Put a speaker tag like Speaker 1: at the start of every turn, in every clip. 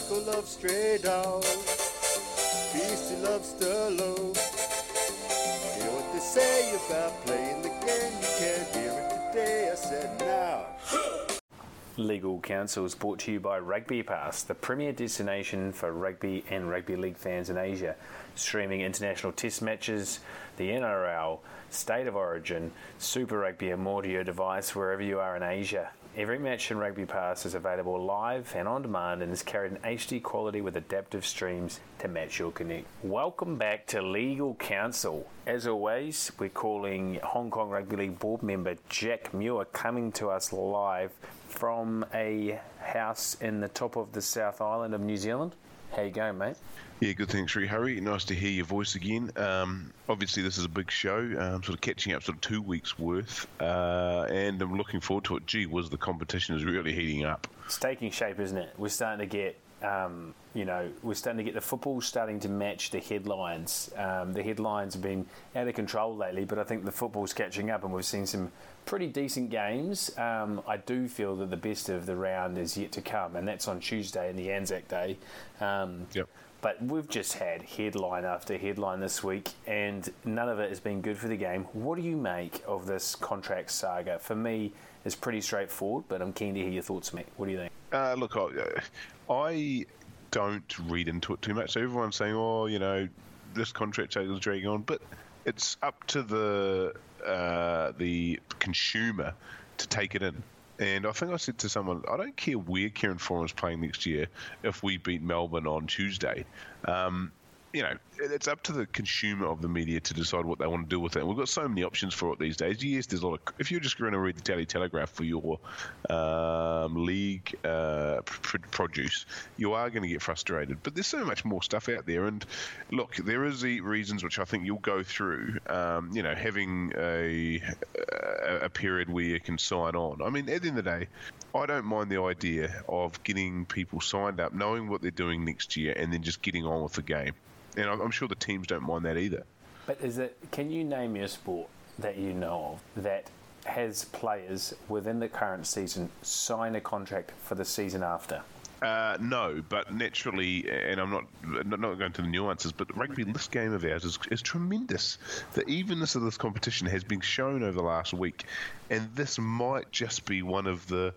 Speaker 1: Stray dogs. Beastie loves Stallone. Hear what they say about playing the game. You can't hear it today. I said now.
Speaker 2: Legal Counsel is brought to you by Rugby Pass, the premier destination for rugby and rugby league fans in Asia, streaming international test matches, the NRL, State of Origin, Super Rugby, and more to your device wherever you are in Asia. Every match in Rugby Pass is available live and on demand and is carried in HD quality with adaptive streams to match your connect. Welcome back to Legal Counsel. As always, we're calling Hong Kong Rugby League board member Jack Muir coming to us live from a house in the top of the South Island of New Zealand. How you going, mate?
Speaker 3: Yeah, good. Thanks, Sri Harry. Nice to hear your voice again. Um, obviously, this is a big show. Um, sort of catching up, sort of two weeks worth, uh, and I'm looking forward to it. Gee, was the competition is really heating up.
Speaker 2: It's taking shape, isn't it? We're starting to get, um, you know, we're starting to get the football starting to match the headlines. Um, the headlines have been out of control lately, but I think the football's catching up, and we've seen some pretty decent games. Um, I do feel that the best of the round is yet to come, and that's on Tuesday and the Anzac Day. Um,
Speaker 3: Yep.
Speaker 2: But we've just had headline after headline this week, and none of it has been good for the game. What do you make of this contract saga? For me, it's pretty straightforward, but I'm keen to hear your thoughts, mate. What do you think?
Speaker 3: Uh, look, I, I don't read into it too much. So everyone's saying, "Oh, you know, this contract is dragging on," but it's up to the uh, the consumer to take it in. And I think I said to someone, I don't care where Kieran Foran's playing next year if we beat Melbourne on Tuesday. Um, you know, it's up to the consumer of the media to decide what they want to do with it. And we've got so many options for it these days. Yes, there's a lot of. If you're just going to read the Daily Telegraph for your um, league uh, pr- produce, you are going to get frustrated. But there's so much more stuff out there. And look, there is the reasons which I think you'll go through. Um, you know, having a a period where you can sign on. I mean, at the end of the day, I don't mind the idea of getting people signed up, knowing what they're doing next year, and then just getting on with the game. And I'm I'm sure the teams don't mind that either.
Speaker 2: But is it? Can you name me a sport that you know of that has players within the current season sign a contract for the season after?
Speaker 3: Uh, no, but naturally, and I'm not not not going to the nuances, but rugby, this game of ours is, is tremendous. The evenness of this competition has been shown over the last week, and this might just be one of the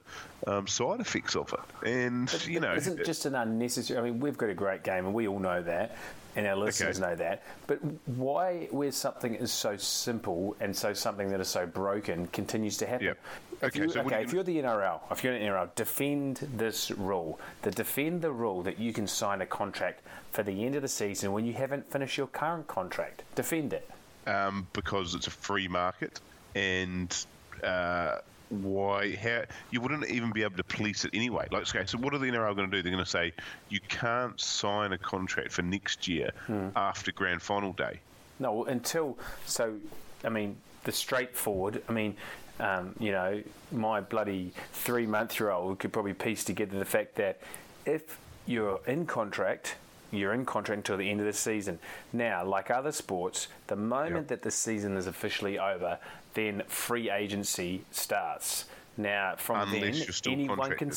Speaker 3: um, side effects of it. And you know,
Speaker 2: isn't just an unnecessary. I mean, we've got a great game, and we all know that, and our listeners
Speaker 3: Okay.
Speaker 2: know that. But why, where something is so simple and so something that is so broken continues to happen?
Speaker 3: Yep.
Speaker 2: If
Speaker 3: Okay,
Speaker 2: you,
Speaker 3: so
Speaker 2: okay, if you're the NRL, if you're an NRL, defend this rule. The defend the rule that you can sign a contract for the end of the season when you haven't finished your current contract. Defend it.
Speaker 3: um, because it's a free market, and uh, why? How you wouldn't even be able to police it anyway. Like, okay, so what are the NRL going to do? They're going to say you can't sign a contract for next year after grand final day.
Speaker 2: No, until so. I mean, the straightforward. I mean, um, you know, my bloody three-month-year-old could probably piece together the fact that if you're in contract, you're in contract until the end of the season. Now, like other sports, the moment
Speaker 3: Yep.
Speaker 2: that the season is officially over, then free agency starts. Now, from
Speaker 3: Unless
Speaker 2: then, anyone can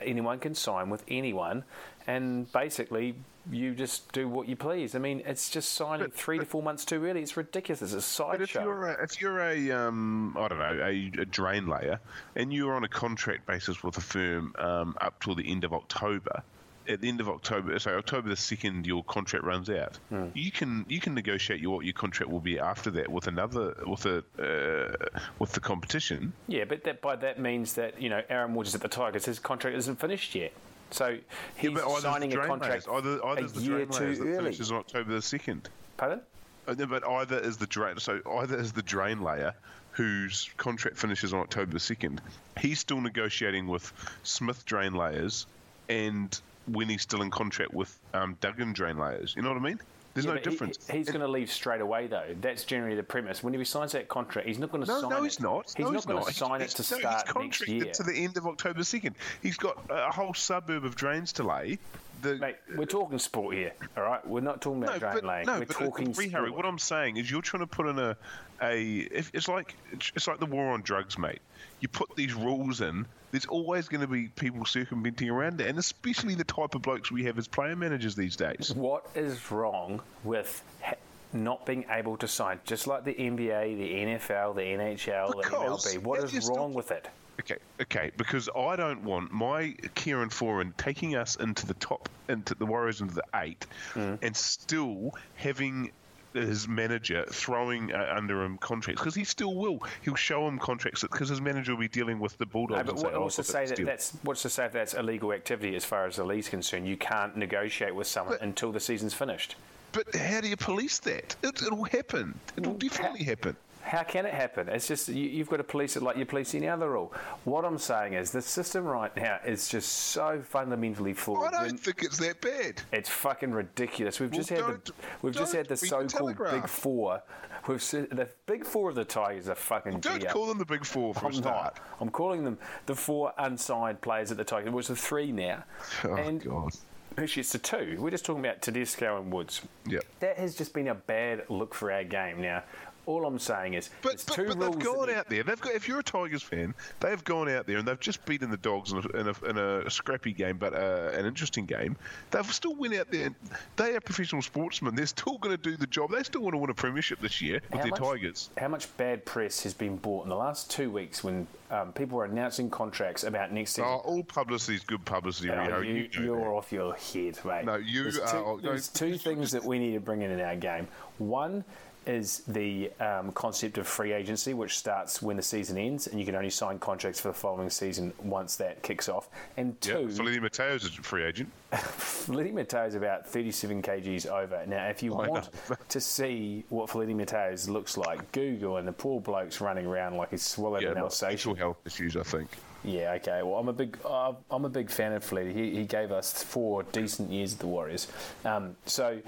Speaker 2: anyone can sign with anyone, and basically you just do what you please. I mean, it's just signing
Speaker 3: But-
Speaker 2: three to four months too early. It's ridiculous. It's a
Speaker 3: But if
Speaker 2: sideshow.
Speaker 3: you're a, if you're a um, I don't know a, a drain layer and you're on a contract basis with a firm um, up till the end of October, at the end of October, so October the second, your contract runs out.
Speaker 2: Hmm.
Speaker 3: You can you can negotiate your, what your contract will be after that with another with a uh, with the competition.
Speaker 2: Yeah, but that by that means that you know Aaron Woods is at the Tigers. His contract isn't finished yet, so he's
Speaker 3: Yeah,
Speaker 2: signing a contract
Speaker 3: layers, either, either
Speaker 2: a
Speaker 3: is the
Speaker 2: year
Speaker 3: drain
Speaker 2: too
Speaker 3: that
Speaker 2: early.
Speaker 3: finishes on October the second.
Speaker 2: Pardon?
Speaker 3: Uh, but either is the drain. So either is the drain layer whose contract finishes on October the second. He's still negotiating with Smith drain layers, and when he's still in contract with um, Duggan drain layers. You know what I mean? There's
Speaker 2: Yeah,
Speaker 3: no
Speaker 2: but he-
Speaker 3: difference.
Speaker 2: he's going to leave straight away, though. That's generally the premise. When he signs that contract, he's not going to
Speaker 3: no,
Speaker 2: sign
Speaker 3: no,
Speaker 2: it.
Speaker 3: he's not.
Speaker 2: He's
Speaker 3: no,
Speaker 2: not
Speaker 3: he's
Speaker 2: going to sign it to
Speaker 3: no,
Speaker 2: start
Speaker 3: he's
Speaker 2: next year.
Speaker 3: to the end of October second. He's got a whole suburb of drains to lay the
Speaker 2: Mate, we're talking sport here, all right? We're not talking about Drain Lane. we're
Speaker 3: but,
Speaker 2: talking
Speaker 3: Free
Speaker 2: sport.
Speaker 3: Harry, what I'm saying is you're trying to put in a, a if, it's like it's, like the war on drugs, mate. You put these rules in, there's always going to be people circumventing around it, and especially the type of blokes we have as player managers these days.
Speaker 2: What is wrong with ha- not being able to sign, just like the NBA, the NFL, the NHL,
Speaker 3: Because
Speaker 2: the MLB? What is
Speaker 3: if
Speaker 2: is
Speaker 3: still-
Speaker 2: wrong with it?
Speaker 3: Okay, okay, because I don't want my Kieran Foran taking us into the top, into the Warriors into the eight,
Speaker 2: Mm.
Speaker 3: and still having his manager throwing uh, under him contracts because he still will. He'll show him contracts because his manager will be dealing with the Bulldogs.
Speaker 2: No, but
Speaker 3: and say,
Speaker 2: what,
Speaker 3: "Oh,
Speaker 2: what's to say that
Speaker 3: deal."
Speaker 2: that's what's to say that that's illegal activity as far as the league's concerned? You can't negotiate with someone
Speaker 3: But-
Speaker 2: until the season's finished.
Speaker 3: But how do you police that? It, it'll happen. It'll definitely happen.
Speaker 2: How can it happen? It's just you, you've got to police it like you police any other rule. What I'm saying is the system right now is just so fundamentally flawed.
Speaker 3: I don't
Speaker 2: When-
Speaker 3: think it's that bad.
Speaker 2: It's fucking ridiculous. We've
Speaker 3: Well,
Speaker 2: just had the, we've just had the
Speaker 3: don't
Speaker 2: so-called Big Four. We've the Big Four of the Tigers are fucking.
Speaker 3: Don't
Speaker 2: G up.
Speaker 3: call them the big four for
Speaker 2: I'm
Speaker 3: a start.
Speaker 2: not. I'm calling them the four unsigned players at the Tigers. was the three now.
Speaker 3: Oh
Speaker 2: and
Speaker 3: God.
Speaker 2: actually, it's the two. We're just talking about Tedesco and Woods.
Speaker 3: Yep.
Speaker 2: That has just been a bad look for our game. Now, all I'm saying is,
Speaker 3: But,
Speaker 2: there's
Speaker 3: but,
Speaker 2: two
Speaker 3: but
Speaker 2: rules.
Speaker 3: they've gone out there. They've got. If you're a Tigers fan, they've gone out there and they've just beaten the Dogs in a, in a, in a scrappy game, but uh, an interesting game. They've still went out there. And they are professional sportsmen. They're still going to do the job. They still want to win a premiership this year with
Speaker 2: How
Speaker 3: their
Speaker 2: much-
Speaker 3: Tigers.
Speaker 2: How much bad press has been bought in the last two weeks when um, people were announcing contracts about next season?
Speaker 3: Oh, all publicity is good publicity.
Speaker 2: Oh,
Speaker 3: Rio.
Speaker 2: you,
Speaker 3: You that.
Speaker 2: off your head, mate.
Speaker 3: No, you
Speaker 2: there's
Speaker 3: are-
Speaker 2: Two,
Speaker 3: oh, no,
Speaker 2: there's two things that we need to bring in in our game. One is the um, concept of free agency, which starts when the season ends, and you can only sign contracts for the following season once that kicks off. And two,
Speaker 3: Feleti Mateo's a free agent.
Speaker 2: Feleti Mateo's is about 37 kgs over. Now, if you
Speaker 3: I
Speaker 2: want to see what Feleti Mateo's looks like, Google and the poor bloke's running around like he's swallowed
Speaker 3: Yeah,
Speaker 2: an Alsatian.
Speaker 3: mental health issues, I think.
Speaker 2: Yeah, okay. Well, I'm a big, uh, I'm a big fan of Fleet. He, he gave us four decent years at the Warriors. Um, so,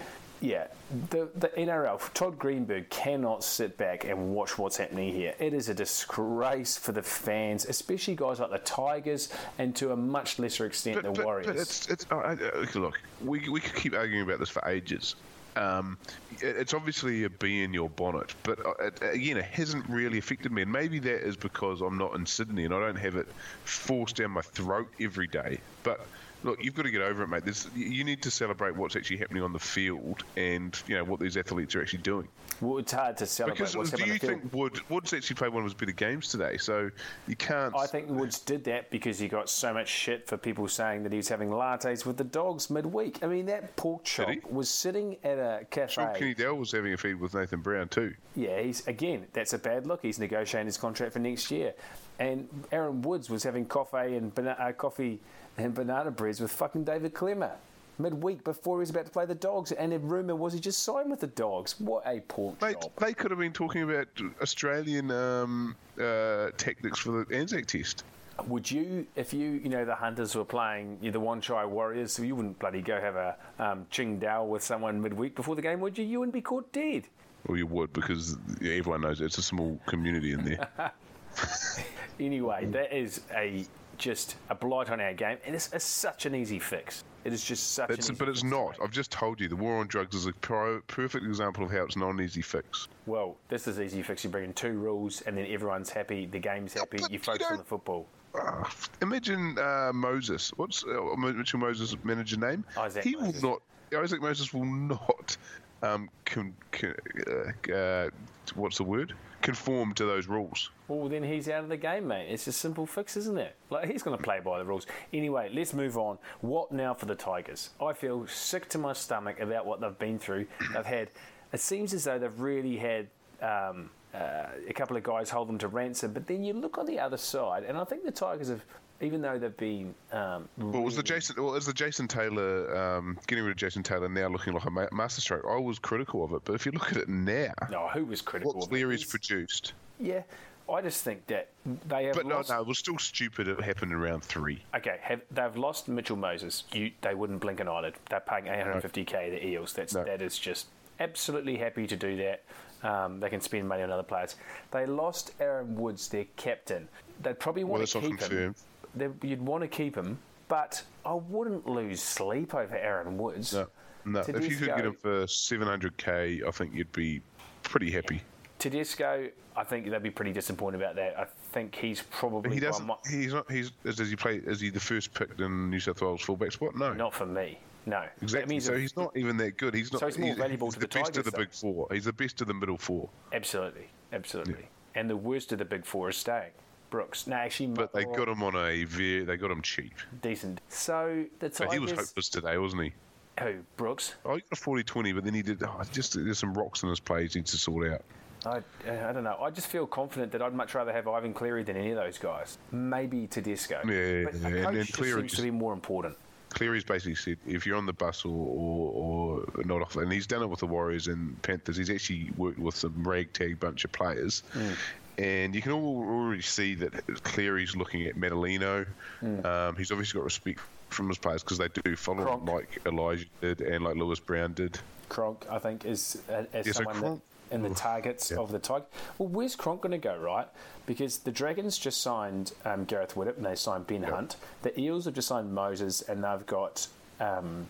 Speaker 2: yeah, the the NRL, Todd Greenberg cannot sit back and watch what's happening here. It is a disgrace for the fans, especially guys like the Tigers, and to a much lesser extent the Warriors.
Speaker 3: But it's, it's uh, look, we, we could keep arguing about this for ages. Um, it- it's obviously a bee in your bonnet, but uh, it, again, it hasn't really affected me. And maybe that is because I'm not in Sydney and I don't have it forced down my throat every day. But look, you've got to get over it, mate. There's, you- need to celebrate what's actually happening on the field and you know what these athletes are actually doing.
Speaker 2: well, it's hard to celebrate
Speaker 3: Because
Speaker 2: what's
Speaker 3: do you
Speaker 2: on the field.
Speaker 3: think Wood Wood's actually played one of his better games today? So you can't.
Speaker 2: I think Woods did that because he got so much shit for people saying that he was having lattes with the dogs midweek. I mean, that pork chop was sitting at a cafe.
Speaker 3: Sean Kenny Dell was having a feed with Nathan Brown too.
Speaker 2: Yeah, he's again. That's a bad look. He's negotiating his contract for next year, and Aaron Woods was having coffee and bana- uh, coffee and banana breads with fucking David Klemmer midweek before he was about to play the Dogs. And the rumor was he just signed with the Dogs. What a pork
Speaker 3: Mate,
Speaker 2: chop!
Speaker 3: they could have been talking about Australian um, uh, tactics for the Anzac test.
Speaker 2: Would you, if you, you know, the Hunters were playing you know, the Wan Chai Warriors, so you wouldn't bloody go have a um, Tsingtao with someone midweek before the game, would you? You wouldn't be caught dead.
Speaker 3: Well, you would because everyone knows it's a small community in there.
Speaker 2: Anyway, that is a just a blight on our game, and it's, it's such an easy fix. It is just such.
Speaker 3: It's,
Speaker 2: an easy
Speaker 3: but it's not. I've just told you the war on drugs is a pro- perfect example of how it's not an easy fix.
Speaker 2: Well, this is easy fix. You bring in two rules, and then everyone's happy. The game's happy. You
Speaker 3: you
Speaker 2: focus on the football.
Speaker 3: Uh, imagine uh, Moses. What's uh, Mitchell Moses' manager name?
Speaker 2: Isaac
Speaker 3: he
Speaker 2: Moses.
Speaker 3: will not. Isaac Moses will not. Um, con, con, uh, uh, what's the word? Conform to those rules.
Speaker 2: Well, then he's out of the game, mate. It's a simple fix, isn't it? Like he's going to play by the rules. Anyway, let's move on. What now for the Tigers? I feel sick to my stomach about what they've been through. They've had. It seems as though they've really had. Um, uh, a couple of guys hold them to ransom, but then you look on the other side, and I think the Tigers have, even though they've been um,
Speaker 3: Well, was the Jason? Well, is the Jason Taylor um, getting rid of Jason Taylor now looking like a ma- masterstroke? I was critical of it, but if you look at it now,
Speaker 2: no, who was critical
Speaker 3: what? Leary's produced.
Speaker 2: Yeah, I just think that they have
Speaker 3: But no,
Speaker 2: lost.
Speaker 3: no, it was still stupid. It happened in round three.
Speaker 2: Okay, have, they've lost Mitchell Moses. You, they wouldn't blink an eyelid. They're paying 850k the Eels. That's
Speaker 3: No.
Speaker 2: that is just absolutely happy to do that. Um, they can spend money on other players. They lost Aaron Woods, their captain. They'd probably want
Speaker 3: that's
Speaker 2: to keep him. You'd want to keep him, but I wouldn't lose sleep over Aaron Woods.
Speaker 3: No, no. If you could get him for 700k, I think you'd be pretty happy.
Speaker 2: Tedesco, I think they'd be pretty disappointed about that. I think he's probably
Speaker 3: He doesn't. He's not. He's. Does he play? Is he the first picked in New South Wales fullback spot? No.
Speaker 2: not for me. No,
Speaker 3: Exactly.
Speaker 2: means
Speaker 3: So he's not even that good. He's not.
Speaker 2: So he's more valuable
Speaker 3: he's
Speaker 2: to
Speaker 3: the,
Speaker 2: the
Speaker 3: best
Speaker 2: Tigers,
Speaker 3: of the
Speaker 2: though.
Speaker 3: big four. He's the best of the middle four.
Speaker 2: Absolutely, absolutely. And the worst of the big four is staying. Brooks. No, actually,
Speaker 3: But they got him on a very. They got him cheap.
Speaker 2: decent. So the
Speaker 3: So he was hopeless today, wasn't he?
Speaker 2: Who? Brooks?
Speaker 3: Oh, he got a 40-20, but then he did. Oh, just there's some rocks in his play. He needs to sort out.
Speaker 2: I, uh, I don't know. I just feel confident that I'd much rather have Ivan Cleary than any of those guys. Maybe Tedesco.
Speaker 3: Yeah,
Speaker 2: but
Speaker 3: yeah,
Speaker 2: a
Speaker 3: and
Speaker 2: coach
Speaker 3: then
Speaker 2: just
Speaker 3: Cleary
Speaker 2: seems to be more important.
Speaker 3: Cleary's basically said if you're on the bus or, or, or not off, and he's done it with the Warriors and Panthers. He's actually worked with some ragtag bunch of players, hmm. And you can already see that Cleary's looking at Medellino. Um, he's obviously got respect from his players because they do follow him like Elijah did and like Lewis Brown did.
Speaker 2: Cronk, I think, is uh, as
Speaker 3: Yeah, so
Speaker 2: someone
Speaker 3: Cronk-
Speaker 2: that, in the targets
Speaker 3: Yeah.
Speaker 2: of the Tigers. Well, where's Cronk going to go, right? Because the Dragons just signed um, Gareth Widdop and they signed Ben Hunt. The Eels have just signed Moses and they've got um,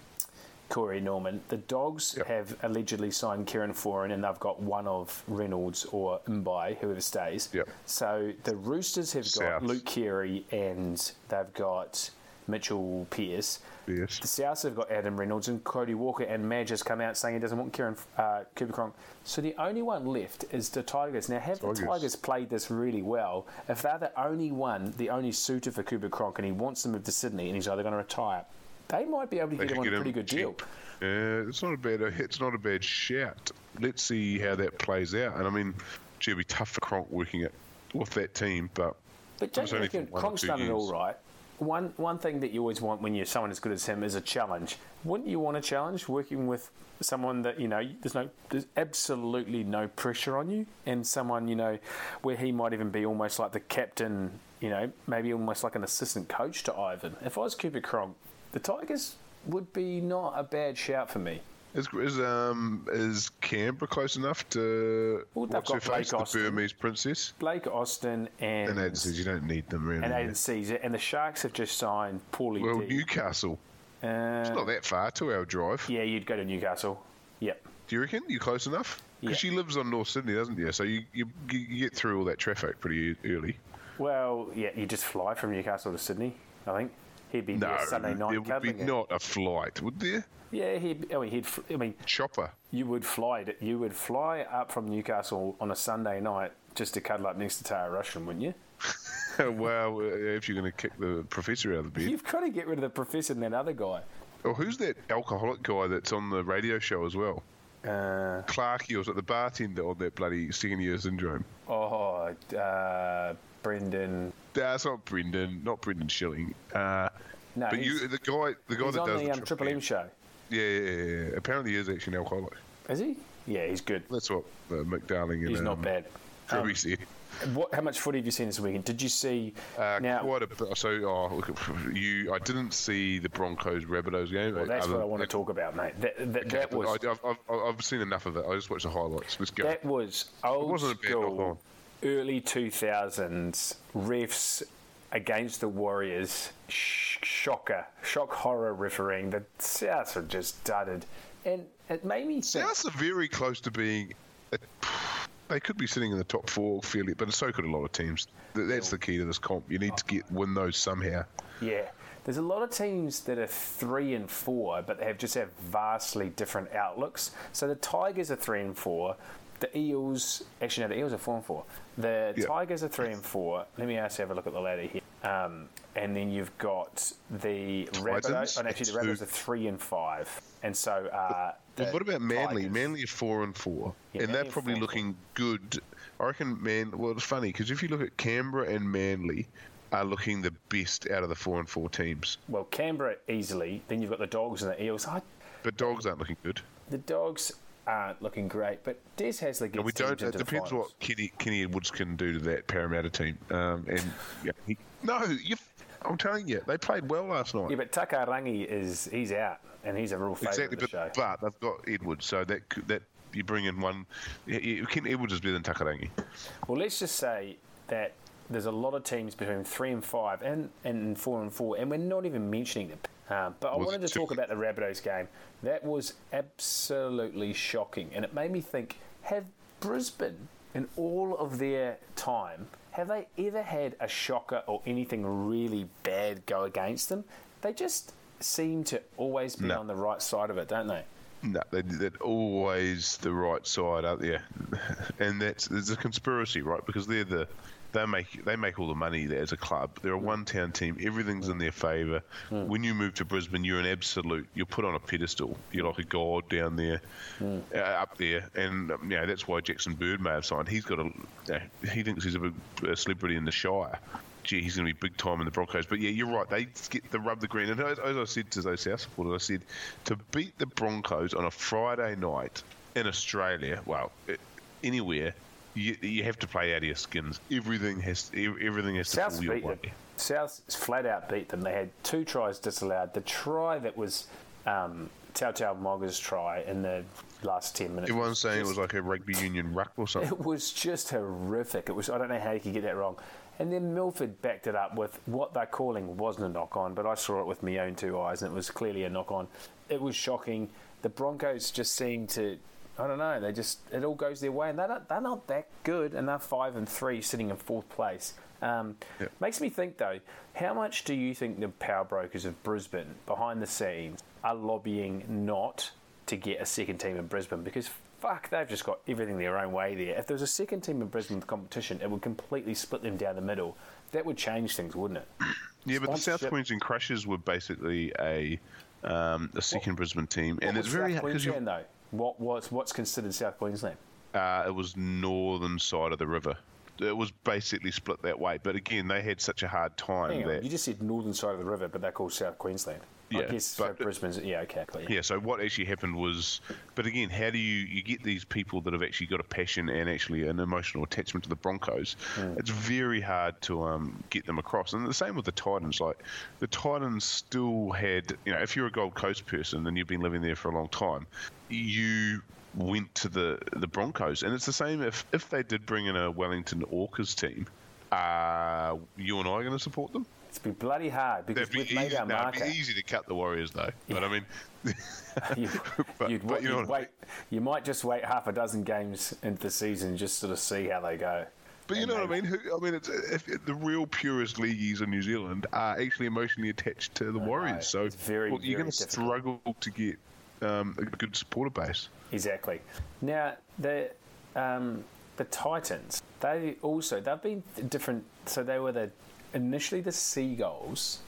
Speaker 2: Corey Norman. The Dogs
Speaker 3: Yep.
Speaker 2: have allegedly signed Kieran Foran and they've got one of Reynolds or Mbye, whoever stays.
Speaker 3: Yep.
Speaker 2: So the Roosters have got Luke Keary and they've got Mitchell Pearce.
Speaker 3: Yes.
Speaker 2: The Souths have got Adam Reynolds and Cody Walker, and Madge has come out saying he doesn't want Kieran uh, Cooper Cronk. So the only one left is the Tigers. Now, have
Speaker 3: Tigers.
Speaker 2: the Tigers played this really well? If they're the only one, the only suitor for Cooper Cronk, and he wants to move to Sydney, and he's either going to retire, they might be able to
Speaker 3: They
Speaker 2: get him on a pretty good deal.
Speaker 3: Yeah, it's not a bad. It's not a bad shout. Let's see how that plays out. And I mean, gee, it'd be tough for Cronk working it with that team, but
Speaker 2: But don't you reckon Cronk's done it all right? One one thing that you always want when you're someone as good as him is a challenge. Wouldn't you want a challenge working with someone that you know there's no there's absolutely no pressure on you, and someone you know where he might even be almost like the captain, you know, maybe almost like an assistant coach to Ivan. If I was Cooper Cronk, the Tigers would be not a bad shout for me.
Speaker 3: is is um is Canberra close enough to
Speaker 2: Well,
Speaker 3: what's her face, the. Burmese princess?
Speaker 2: Blake Austin and
Speaker 3: And Aiden says you don't need them really.
Speaker 2: and Aidan Sezer, and the Sharks have just signed Paulie
Speaker 3: well,
Speaker 2: D.
Speaker 3: Newcastle.
Speaker 2: Uh,
Speaker 3: It's not that far to our drive.
Speaker 2: yeah, you'd go to Newcastle. Yep.
Speaker 3: Do you reckon you're close enough? Because
Speaker 2: Yeah.
Speaker 3: she lives on North Sydney, doesn't she? So you, you you get through all that traffic pretty early.
Speaker 2: Well, yeah, you just fly from Newcastle to Sydney. I think he'd be
Speaker 3: No,
Speaker 2: there Sunday night
Speaker 3: there would be
Speaker 2: it.
Speaker 3: not a flight, would there?
Speaker 2: Yeah, he'd. I mean, he'd. I mean,
Speaker 3: Chopper.
Speaker 2: you would fly. To, you would fly up from Newcastle on a Sunday night just to cuddle up next to Tara Rushton, wouldn't you?
Speaker 3: well, uh, if you're going to kick the professor out of the bed.
Speaker 2: You've got to get rid of the professor and that other guy.
Speaker 3: Or who's that alcoholic guy that's on the radio show as well?
Speaker 2: Uh,
Speaker 3: Clarky was at the bartender on that bloody second year syndrome.
Speaker 2: oh, uh, Brendan.
Speaker 3: That's not Brendan, not Brendan Schilling. Uh,
Speaker 2: No,
Speaker 3: but you, the guy, the guy that
Speaker 2: on
Speaker 3: does
Speaker 2: the,
Speaker 3: the
Speaker 2: um, Triple M show.
Speaker 3: Yeah, yeah, yeah, yeah. Apparently, he is actually an alcoholic.
Speaker 2: Is he? Yeah, he's good.
Speaker 3: That's what uh, Mick Darling and
Speaker 2: He's not
Speaker 3: um,
Speaker 2: bad. Um,
Speaker 3: said.
Speaker 2: What? How much footy have you seen this weekend? Did you see?
Speaker 3: Uh,
Speaker 2: now,
Speaker 3: quite a bit. So, oh, look, you. I didn't see the Broncos Rabbitohs game.
Speaker 2: well, that's
Speaker 3: other-
Speaker 2: what I want to talk about, mate. That, that,
Speaker 3: Okay,
Speaker 2: that was
Speaker 3: I, I've seen enough of it. I just watched the highlights. Let's go.
Speaker 2: That was old
Speaker 3: wasn't a bad
Speaker 2: school. Early 2000s refs against the Warriors. Sh- shocker, shock horror refereeing. The Souths were just dudded. And it made me think.
Speaker 3: Souths are very close to being. A, they could be sitting in the top four fairly, but so could a lot of teams. That's the key to this comp. You need to get win those somehow.
Speaker 2: Yeah. There's a lot of teams that are three and four, but they have just have vastly different outlooks. So the Tigers are three and four. The Eels, actually, no, the Eels are four and four. The
Speaker 3: Yeah.
Speaker 2: Tigers are three and four. Let me actually have a look at the ladder here. Um, and then you've got the Rabbitohs. And actually, the. Rabbitohs are three and five. And so, uh,
Speaker 3: Well, what about Manly?
Speaker 2: Tigers-
Speaker 3: Manly are four and four,
Speaker 2: Yeah,
Speaker 3: and they're probably looking good. I reckon Man. Well, it's funny because if you look at Canberra and Manly, are looking the best out of the four and four teams.
Speaker 2: Well, Canberra easily. Then you've got the Dogs and the Eels. I,
Speaker 3: But Dogs aren't looking good.
Speaker 2: the Dogs aren't looking great, but Des Hasler gets
Speaker 3: And we don't. It
Speaker 2: the
Speaker 3: depends what Kenny Kenny Edwards can do to that Parramatta team. Um, and yeah, he, no, you. I'm telling you, they played well last night.
Speaker 2: Yeah, but Takarangi is he's out, and he's a real favourite
Speaker 3: exactly,
Speaker 2: the
Speaker 3: but,
Speaker 2: show.
Speaker 3: but they've got Edwards, so that that you bring in one. Yeah, Ken Edwards is better than Takarangi.
Speaker 2: Well, let's just say that there's a lot of teams between three and five and, and four and four, and we're not even mentioning them. Uh, but I
Speaker 3: Was
Speaker 2: wanted to talk about the Rabbitohs game. That was absolutely shocking, and it made me think: Have Brisbane, in all of their time, have they ever had a shocker or anything really bad go against them? They just seem to always be
Speaker 3: No.
Speaker 2: on the right side of it, don't they?
Speaker 3: No, they, they're always the right side, aren't they? And that's there's a conspiracy, right? Because they're the they make they make all the money there as a club. They're a one town team. Everything's in their favour. When you move to Brisbane, you're an absolute. You're put on a pedestal. You're like a god down there, uh, up there. And um, you know that's why Jackson Bird may have signed. He's got a. Uh, he thinks he's a big a celebrity in the Shire. Gee, he's going to be big time in the Broncos. But yeah, you're right. They get the rub the green. And as, as I said to those South supporters, I said to beat the Broncos on a Friday night in Australia, well, i- anywhere, you, you have to play out of your skins. Everything has everything has to
Speaker 2: South
Speaker 3: fall your
Speaker 2: beat
Speaker 3: way.
Speaker 2: South flat out beat them. They had two tries disallowed. The try that was um, Tautau Moga's try in the last 10 minutes.
Speaker 3: Everyone's saying it was like a rugby union ruck or something.
Speaker 2: It was just horrific. It was. I don't know how you could get that wrong. And then Milford backed it up with what they're calling wasn't a knock on, but I saw it with my own two eyes, and it was clearly a knock on. It was shocking. The Broncos just seemed to. I don't know. They just it all goes their way, and they're not they're not that good, and they're five and three, sitting in fourth place. Um,
Speaker 3: Yeah.
Speaker 2: Makes me think though, how much do you think the power brokers of Brisbane, behind the scenes, are lobbying not to get a second team in Brisbane? Because fuck, they've just got everything their own way there. If there was a second team in Brisbane with competition, it would completely split them down the middle. That would change things, wouldn't it?
Speaker 3: Yeah, but the South Queensland Crushers were basically a um, a second Brisbane team, and it's very
Speaker 2: South Queensland though. What what's what's considered South Queensland?
Speaker 3: uh, it was northern side of the river. It was basically split that way, but again, they had such a hard time
Speaker 2: Hang on,
Speaker 3: that
Speaker 2: you just said northern side of the river, but they're called South Queensland. I
Speaker 3: Yeah,
Speaker 2: guess
Speaker 3: but-
Speaker 2: so Brisbane's yeah okay.
Speaker 3: Yeah, so what actually happened was, but again, how do you you get these people that have actually got a passion and actually an emotional attachment to the Broncos? It's very hard to um, get them across, and the same with the Titans. Like the Titans still had, you know, if you're a Gold Coast person and you've been living there for a long time, you went to the the Broncos, and it's the same if if they did bring in a Wellington Orcas team. Are you and I are going to support them?
Speaker 2: It's be bloody hard because
Speaker 3: be,
Speaker 2: we've made
Speaker 3: easy,
Speaker 2: our
Speaker 3: no, it'd be easy to cut the Warriors, though. But I mean,
Speaker 2: you,
Speaker 3: But-
Speaker 2: you'd,
Speaker 3: but you know
Speaker 2: you'd
Speaker 3: what I
Speaker 2: wait. You might just wait half a dozen games into the season just sort of see how they go.
Speaker 3: But you know what I mean? Who, I mean, it's, the real purest leagueies in New Zealand are actually emotionally attached to the Warriors. So
Speaker 2: it's very,
Speaker 3: well, you're going to struggle to get um, a good supporter base.
Speaker 2: Exactly. Now the um, the Titans. They also they've been different. So they were the initially the Seagulls,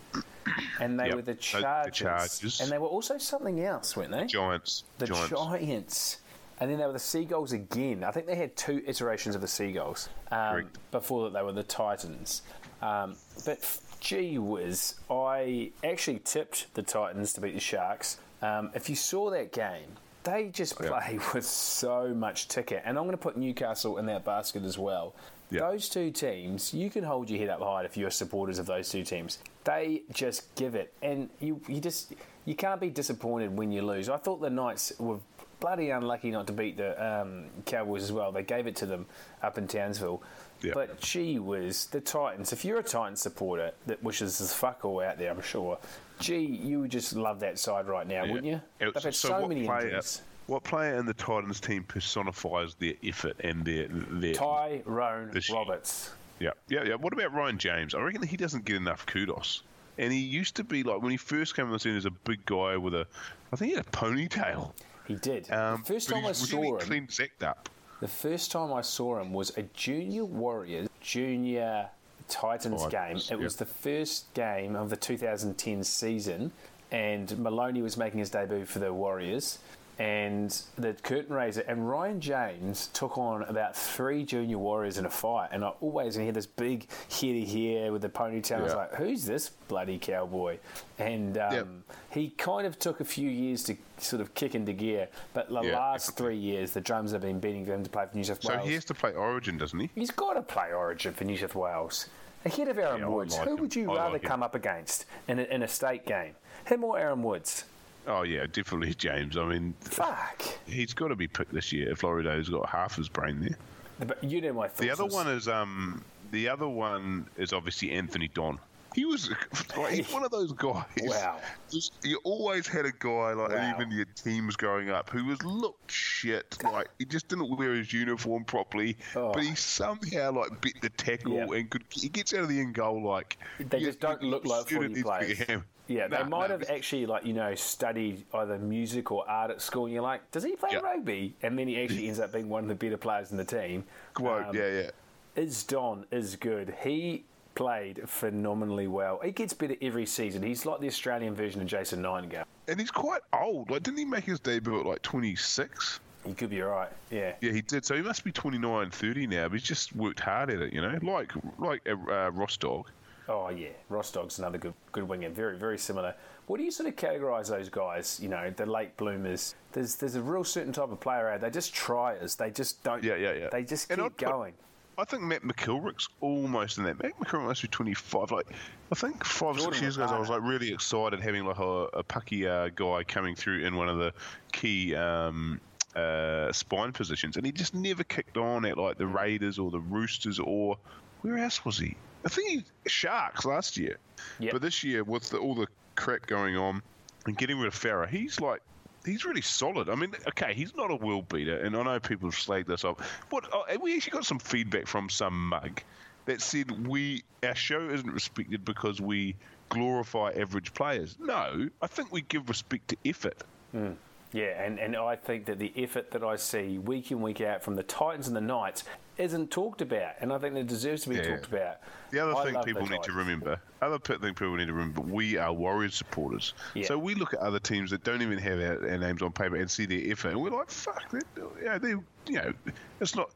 Speaker 2: and they
Speaker 3: Yep.
Speaker 2: were the
Speaker 3: Uh, the
Speaker 2: Chargers,
Speaker 3: Chargers.
Speaker 2: and they were also something else, weren't they?
Speaker 3: Giants.
Speaker 2: the
Speaker 3: Giants.
Speaker 2: Giants. And then they were the Seagulls again. I think they had two iterations of the Seagulls um, before that they were the Titans. Um, but gee whiz, I actually tipped the Titans to beat the Sharks. Um, if you saw that game, they just
Speaker 3: Yeah.
Speaker 2: play with so much ticket. And I'm going to put Newcastle in that basket as well.
Speaker 3: Yeah.
Speaker 2: Those two teams, you can hold your head up high if you're supporters of those two teams. They just give it, and you you just you can't be disappointed when you lose. I thought the Knights were bloody unlucky not to beat the um, Cowboys as well. They gave it to them up in Townsville.
Speaker 3: Yeah.
Speaker 2: But gee whiz, the Titans. If you're a Titans supporter that wishes as fuck all out there, I'm sure. Gee, you would just love that side right now, wouldn't you?
Speaker 3: Yeah,
Speaker 2: They've had
Speaker 3: so
Speaker 2: so, many
Speaker 3: player,
Speaker 2: injuries.
Speaker 3: What player in the Titans team personifies their effort and their their
Speaker 2: Tyrone
Speaker 3: This-
Speaker 2: Roberts.
Speaker 3: Yeah, yeah, yeah. What about Ryan James? I reckon that he doesn't get enough kudos. And he used to be like when he first came on the scene as a big guy with a, I think he had a ponytail.
Speaker 2: He did.
Speaker 3: Um,
Speaker 2: the first time I saw
Speaker 3: really
Speaker 2: him,
Speaker 3: clean zacked up.
Speaker 2: the first time I saw him was a Junior Warriors Junior Titans
Speaker 3: Titans,
Speaker 2: game. It was the first game of the 2010 season, and Maloney was making his debut for the Warriors. And the curtain raiser and Ryan James took on about three junior warriors in a fight, and I always hear this big heady hair with the ponytail. I was like, "Who's this bloody cowboy?" And um,
Speaker 3: Yep.
Speaker 2: he kind of took a few years to sort of kick into gear, but the
Speaker 3: Yeah,
Speaker 2: last
Speaker 3: definitely.
Speaker 2: three years, the drums have been beating for him to play for New South Wales.
Speaker 3: So he has to play Origin, doesn't he?
Speaker 2: He's got to play Origin for New South Wales. Ahead of Aaron
Speaker 3: Yeah,
Speaker 2: Woods,
Speaker 3: like
Speaker 2: who
Speaker 3: him.
Speaker 2: would you
Speaker 3: I
Speaker 2: rather
Speaker 3: like
Speaker 2: come up against in a, in a state game? Him or Aaron Woods?
Speaker 3: Oh yeah, definitely James. I mean,
Speaker 2: Fuck.
Speaker 3: he's got to be picked this year Florida's got half his brain there.
Speaker 2: But you know my thoughts.
Speaker 3: The other one is um, the other one is obviously Anthony Don. He was like he's one of those guys.
Speaker 2: Wow.
Speaker 3: Just, you always had a guy like
Speaker 2: Wow.
Speaker 3: even your teams growing up who was looked shit. Like he just didn't wear his uniform properly,
Speaker 2: Oh.
Speaker 3: but he somehow like bit the tackle
Speaker 2: Yeah.
Speaker 3: and could he gets out of the end goal like
Speaker 2: They just don't look like footy players. Yeah, they
Speaker 3: Nah,
Speaker 2: might
Speaker 3: nah,
Speaker 2: have actually, like, you know, studied either music or art at school, and you're like, does he play
Speaker 3: Yeah.
Speaker 2: rugby? And then he actually ends up being one of the better players in the team.
Speaker 3: Quote,
Speaker 2: Um,
Speaker 3: yeah, yeah.
Speaker 2: Is Don is good. He played phenomenally well. He gets better every season. He's like the Australian version of Jason Nightingale.
Speaker 3: And he's quite old. Like, didn't he make his debut at like 26?
Speaker 2: He could be right. Yeah.
Speaker 3: Yeah, he did. So he must be 29, 30 now. But he's just worked hard at it, you know, like like uh, uh, Ross Dog.
Speaker 2: Oh yeah, Rostog's another good good winger. Very very similar. What do you sort of categorise those guys? You know, the late bloomers. There's there's a real certain type of player out. They just try tryers. They just don't.
Speaker 3: Yeah, yeah, yeah.
Speaker 2: They just keep
Speaker 3: I'd put-
Speaker 2: going.
Speaker 3: I think Matt McIlwrick's almost in that. Matt McIlwrick must be 25. Like, I think five,
Speaker 2: Jordan
Speaker 3: six years ago, I was like really excited having like a, a pucky uh, guy coming through in one of the key um, uh, spine positions, and he just never kicked on at like the Raiders or the Roosters or where else was he? I think he Sharks last year.
Speaker 2: Yep.
Speaker 3: But this year, with the, all the crap going on and getting rid of Farah, he's like. He's really solid. I mean, okay, he's not a world beater, and I know people have slagged this off. But oh, uh, we actually got some feedback from some mug that said we our show isn't respected because we glorify average players. No, I think we give respect to effort. Hmm.
Speaker 2: Yeah, and, and I think that the effort that I see week in, week out from the Titans and the Knights isn't talked about, and I think it deserves to be
Speaker 3: Yeah.
Speaker 2: talked about.
Speaker 3: The other
Speaker 2: I
Speaker 3: thing people need to remember, other thing people need to remember, we are Warriors supporters.
Speaker 2: Yeah.
Speaker 3: So we look at other teams that don't even have our, our names on paper and see their effort, and we're like, fuck, they, yeah, they, you know, it's not.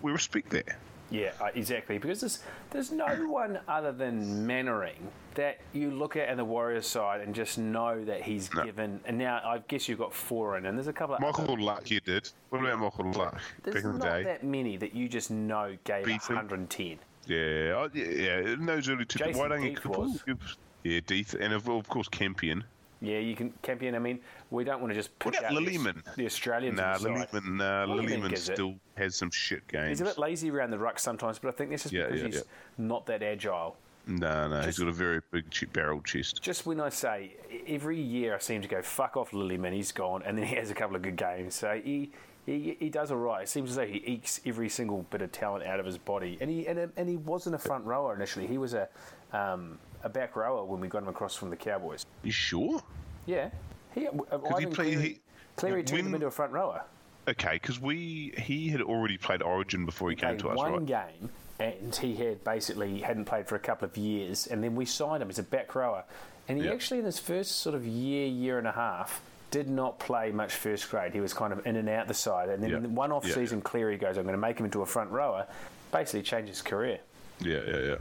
Speaker 3: We respect that.
Speaker 2: Yeah, uh, exactly. Because there's, there's no one other than Mannering that you look at in the Warriors side and just know that he's
Speaker 3: No.
Speaker 2: given. And now I guess you've got four in, and there's a couple of
Speaker 3: Michael
Speaker 2: other-
Speaker 3: Luck, you did. What about Michael Luck
Speaker 2: There's
Speaker 3: back in the
Speaker 2: not that many that you just know gave
Speaker 3: Beat
Speaker 2: 110.
Speaker 3: Yeah, yeah, yeah. In those early two,
Speaker 2: Jason
Speaker 3: why don't you. Yeah, Deeth, and of, of course Campion.
Speaker 2: Yeah, you can campion. I mean, we don't want to just
Speaker 3: about
Speaker 2: out the,
Speaker 3: Lillyman?
Speaker 2: the Australians.
Speaker 3: Nah,
Speaker 2: the.
Speaker 3: Lillyman, nah,
Speaker 2: Lillyman
Speaker 3: Lillyman
Speaker 2: it.
Speaker 3: still has some shit games.
Speaker 2: He's a bit lazy around the ruck sometimes, but I think that's just
Speaker 3: Yeah,
Speaker 2: because
Speaker 3: yeah,
Speaker 2: he's
Speaker 3: yeah.
Speaker 2: not that agile.
Speaker 3: No, no, He's got a very big barrel chest.
Speaker 2: Just when I say every year, I seem to go fuck off Lillyman. He's gone, and then he has a couple of good games. So he he, he does all right. It seems as though he ekes every single bit of talent out of his body. And he and, and he wasn't a front rower initially. He was a um, a back rower when we got him across from the Cowboys.
Speaker 3: You sure?
Speaker 2: Yeah, he.
Speaker 3: he
Speaker 2: Ivan
Speaker 3: played-
Speaker 2: Cleary,
Speaker 3: he-
Speaker 2: Cleary turned him into a front rower.
Speaker 3: Okay, because we he had already played Origin before he came to us,
Speaker 2: one
Speaker 3: right?
Speaker 2: game, and he had basically hadn't played for a couple of years, and then we signed him as a back rower, and he
Speaker 3: Yeah.
Speaker 2: actually in his first sort of year, year and a half. Did not play much first grade. He was kind of in and out the side, and then in one off
Speaker 3: Yeah,
Speaker 2: season, Cleary goes, "I'm going to make him into a front rower." Basically, changed his career.
Speaker 3: Yeah, yeah,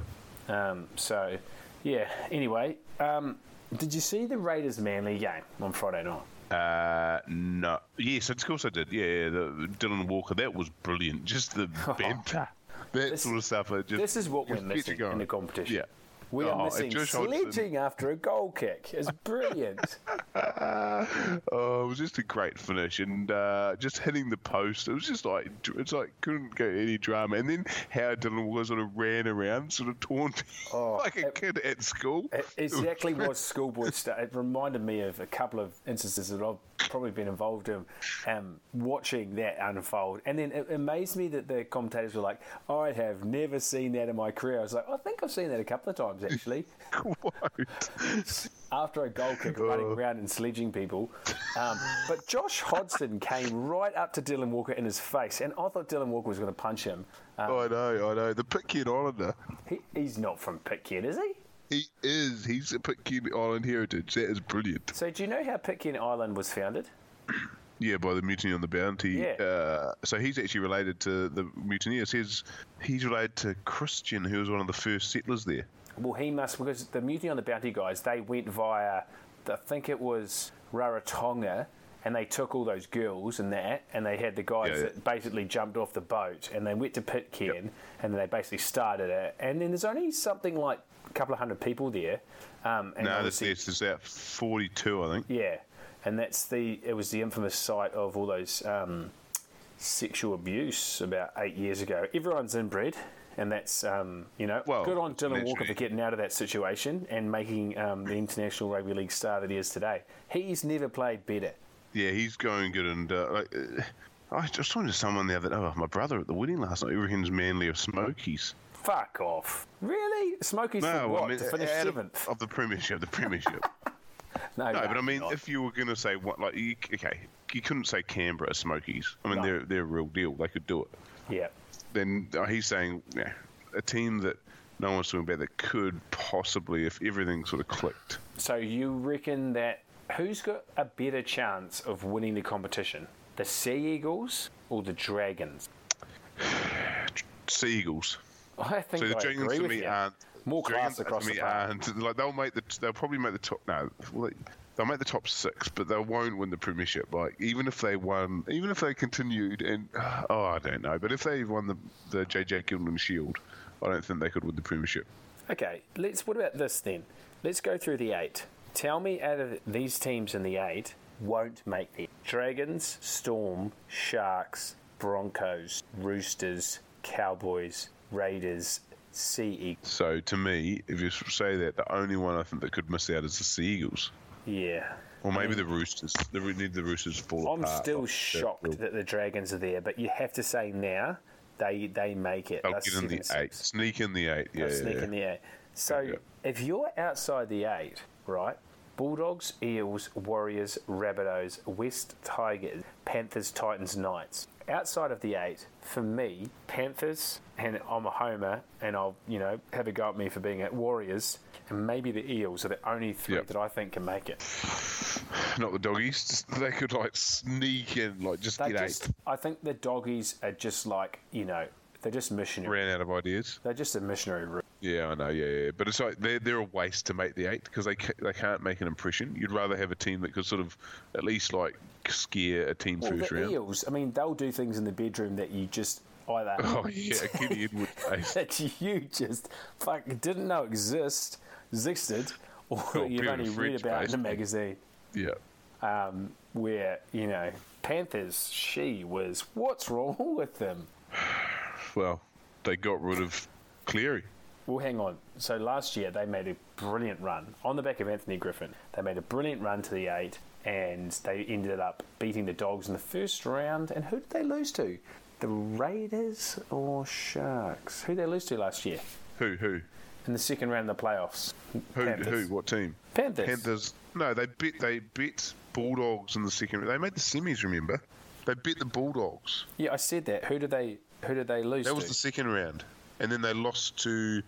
Speaker 3: yeah.
Speaker 2: Um, so, yeah. Anyway, um, did you see the Raiders Manly game on Friday night?
Speaker 3: Uh, no. Yes, of course I did. Yeah, the, Dylan Walker, that was brilliant. Just the banter, that sort of stuff. Just,
Speaker 2: This is what we're
Speaker 3: just gets you
Speaker 2: missing in the competition.
Speaker 3: Yeah.
Speaker 2: We are
Speaker 3: Oh, and
Speaker 2: missing sledging after a goal kick. It's brilliant.
Speaker 3: oh, it was just a great finish, and uh, just hitting the post. It was just like it's like couldn't get any drama. And then how Dylan Walker sort of ran around, sort of taunting
Speaker 2: Oh,
Speaker 3: like a
Speaker 2: it-
Speaker 3: kid at school.
Speaker 2: It exactly was schoolboy stuff. It reminded me of a couple of instances that I've probably been involved in um, watching that unfold. And then it amazed me that the commentators were like, I have never seen that in my career. I was like, I think I've seen that a couple of times actually. After a goal kick, running around and sledging people. Um, but Josh Hodgson came right up to Dylan Walker in his face, and I thought Dylan Walker was going to punch him. Um,
Speaker 3: I know, I know. The Pitcairn Islander.
Speaker 2: he, he's not from Pitcairn, is he?
Speaker 3: He is. He's a Pitcairn Island heritage. That is brilliant.
Speaker 2: So do you know how Pitcairn Island was founded?
Speaker 3: Yeah, by the Mutiny on the Bounty.
Speaker 2: Yeah.
Speaker 3: Uh, so he's actually related to the mutineers. He's he's related to Christian, who was one of the first settlers there.
Speaker 2: Well, he must because the Mutiny on the Bounty guys they went via, I think it was Rarotonga, and they took all those girls and that, and they had the guys
Speaker 3: Yeah, yeah.
Speaker 2: that basically jumped off the boat, and they went to Pitcairn,
Speaker 3: Yep.
Speaker 2: and then they basically started it, and then there's only something like a couple of hundred people there. Um, and
Speaker 3: No, that's
Speaker 2: obviously-
Speaker 3: yes, there's about 42, I think.
Speaker 2: yeah, and that's the it was the infamous site of all those um, sexual abuse about eight years ago. Everyone's inbred. And that's, um, you know,
Speaker 3: Well,
Speaker 2: good on Dylan Walker for getting out of that situation and making um, the International Rugby League star that he is today. He's never played better.
Speaker 3: Yeah, he's going good. And uh, like, uh, I was just talking to someone the other day. Oh, my brother at the wedding last night. He reckons Manly of Smokies.
Speaker 2: Fuck off. Really? Smokies for what? to finish
Speaker 3: out of-
Speaker 2: seventh?
Speaker 3: of the Premiership. The Premiership.
Speaker 2: no,
Speaker 3: No, but I mean,
Speaker 2: not.
Speaker 3: if you were going to say what, like, you, okay, you couldn't say Canberra are Smokies. I mean,
Speaker 2: No.
Speaker 3: they're they're a real deal. They could do it.
Speaker 2: yeah.
Speaker 3: Then uh, he's saying, yeah, a team that no one's talking about that could possibly, if everything sort of clicked.
Speaker 2: So you reckon that who's got a better chance of winning the competition? The Sea Eagles or the Dragons?
Speaker 3: Seagulls.
Speaker 2: I think
Speaker 3: So the
Speaker 2: I
Speaker 3: Dragons
Speaker 2: agree
Speaker 3: to
Speaker 2: with
Speaker 3: me
Speaker 2: you.
Speaker 3: aren't
Speaker 2: More
Speaker 3: Dragons
Speaker 2: class across the
Speaker 3: aren't like they'll make the they'll probably make the top no well, they- they'll make the top six but they won't win the premiership like even if they won even if they continued and oh I don't know but if they won the the JJ Giltinan Shield I don't think they could win the premiership
Speaker 2: Okay, let's. What about this then? Let's go through the eight. Tell me, out of these teams in the eight, won't make the Dragons, Storm, Sharks, Broncos, Roosters, Cowboys, Raiders, Sea Eagles.
Speaker 3: so to me if you say that the only one I think that could miss out is the Sea Eagles.
Speaker 2: Yeah.
Speaker 3: or maybe mm. the Roosters they need the Roosters to fall
Speaker 2: I'm
Speaker 3: apart.
Speaker 2: still shocked that the Dragons are there, but you have to say now they they make it.
Speaker 3: they'll get in the eight. sneak in the eight yeah,
Speaker 2: They'll
Speaker 3: yeah,
Speaker 2: sneak
Speaker 3: yeah.
Speaker 2: in the eight. So
Speaker 3: Yeah.
Speaker 2: if you're outside the eight, right? Bulldogs, Eels, Warriors, Rabbitohs, West Tigers, Panthers, Titans, Knights. Outside of the eight, for me, Panthers, and I'm a homer, and I'll you know have a go at me for being at Warriors, and maybe the Eels are the only three
Speaker 3: Yep.
Speaker 2: that I think can make it.
Speaker 3: not the doggies they could like sneak in like just
Speaker 2: They
Speaker 3: get
Speaker 2: just,
Speaker 3: eight
Speaker 2: I think the doggies are just like you know they're just missionary.
Speaker 3: ran out of ideas
Speaker 2: They're just a missionary route.
Speaker 3: Yeah, I know. Yeah, yeah. But it's like they're they're a waste to make the eight because they ca- they can't make an impression. You'd rather have a team that could sort of at least like scare a team
Speaker 2: Well,
Speaker 3: first
Speaker 2: the
Speaker 3: round.
Speaker 2: Eels, I mean, they'll do things in the bedroom that you just either
Speaker 3: Oh yeah, Kenny Edward.
Speaker 2: that you just fuck didn't know exist existed, or
Speaker 3: Oh,
Speaker 2: you've only read about in a magazine.
Speaker 3: yeah.
Speaker 2: Um, where you know Panthers, she was. What's wrong with them?
Speaker 3: Well, they got rid of Cleary.
Speaker 2: Well, hang on. So last year they made a brilliant run on the back of Anthony Griffin. They made a brilliant run to the eight, and they ended up beating the Dogs in the first round. And who did they lose to? The Raiders or Sharks? Who did they lose to last year
Speaker 3: Who? Who?
Speaker 2: in the second round of the playoffs?
Speaker 3: Who?
Speaker 2: Panthers.
Speaker 3: Who? What team?
Speaker 2: Panthers.
Speaker 3: Panthers. No, they beat they beat Bulldogs in the second. They made the semis. Remember? They beat the Bulldogs.
Speaker 2: Yeah, I said that. Who did they? Who did they lose
Speaker 3: That
Speaker 2: to?
Speaker 3: was the second round, and then they lost to.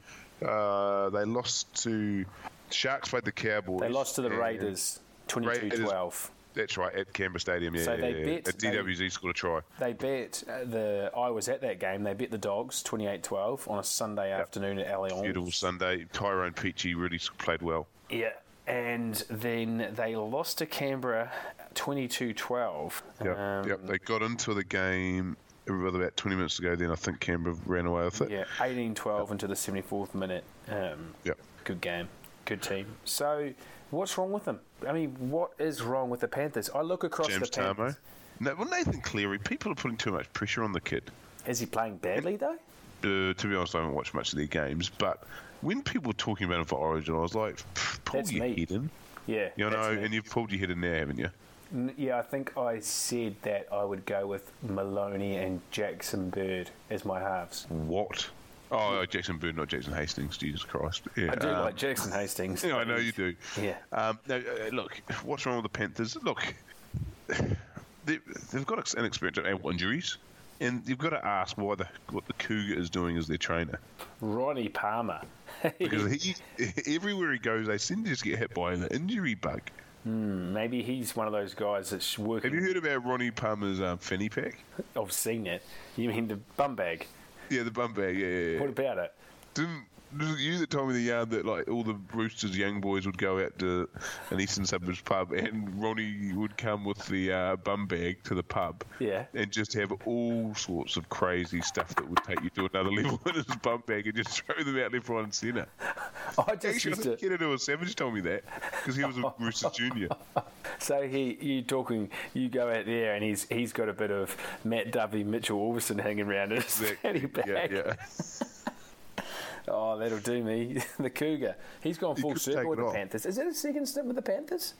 Speaker 3: Uh, they lost to. Sharks played the Cowboys.
Speaker 2: they lost to the Raiders, 22-12.
Speaker 3: That's right, at Canberra Stadium. Yeah,
Speaker 2: So
Speaker 3: yeah,
Speaker 2: they
Speaker 3: yeah.
Speaker 2: bet-
Speaker 3: At
Speaker 2: they-
Speaker 3: DWZ scored a try.
Speaker 2: They bet uh, the. I was at that game. They bet the Dogs 28-12 on a Sunday afternoon at Allianz.
Speaker 3: Beautiful Sunday. Tyrone Peachey really played well.
Speaker 2: Yeah, and then they lost to Canberra 22-12.
Speaker 3: Yep,
Speaker 2: Um,
Speaker 3: yep. They got into the game about 20 minutes ago. Then I think Canberra ran away with it.
Speaker 2: Yeah, 18-12 into the 74th minute. Um,
Speaker 3: Yep.
Speaker 2: Good game. Good team. So, what's wrong with them? I mean, what is wrong with the Panthers? I look across
Speaker 3: James
Speaker 2: the Panthers.
Speaker 3: No, well, Nathan Cleary. People are putting too much pressure on the kid.
Speaker 2: Is he playing badly though?
Speaker 3: Uh, to be honest, I haven't watched much of their games, but when people were talking about him for Origin, I was like, "Pff, pull
Speaker 2: That's
Speaker 3: your
Speaker 2: me.
Speaker 3: head in.
Speaker 2: Yeah.
Speaker 3: You know, and you've pulled your head in there, haven't you?
Speaker 2: Yeah, I think I said that I would go with Maloney and Jackson Bird as my halves.
Speaker 3: What? Oh, uh, Jackson Bird, not Jackson Hastings. Jesus Christ. Yeah,
Speaker 2: I do
Speaker 3: um,
Speaker 2: like Jackson Hastings.
Speaker 3: Yeah, I know you do.
Speaker 2: Yeah.
Speaker 3: Um, no, uh, look, what's wrong with the Panthers? Look, they, they've got an experience of injuries, and you've got to ask why the what the Cougar is doing as their trainer.
Speaker 2: Ronnie Palmer.
Speaker 3: Because he, everywhere he goes, they seem to just get hit by an injury bug.
Speaker 2: Maybe he's one of those guys that's working.
Speaker 3: Have you heard about Ronnie Palmer's um, fanny pack?
Speaker 2: I've seen it. You mean the bum bag?
Speaker 3: Yeah, the bum bag. Yeah, yeah, yeah.
Speaker 2: What about it?
Speaker 3: Didn't it you that told me the yarn that like all the Roosters young boys would go out to an Eastern Suburbs pub and Ronnie would come with the uh, bum bag to the pub
Speaker 2: Yeah.
Speaker 3: and just have all sorts of crazy stuff that would take you to another level in his bum bag and just throw them out left, right, and centre.
Speaker 2: I just
Speaker 3: Actually, I
Speaker 2: used
Speaker 3: think
Speaker 2: to.
Speaker 3: Kennedy was Savage told me that because he was a Roosters junior.
Speaker 2: So he, you talking? You go out there and he's he's got a bit of Matt Dovey, Mitchell Orbison hanging around in his fanny bag.
Speaker 3: Yeah, yeah.
Speaker 2: Oh, that'll do me. the Cougar. He's gone full
Speaker 3: could
Speaker 2: circle with the
Speaker 3: off.
Speaker 2: Panthers. Is that a second stint with the Panthers?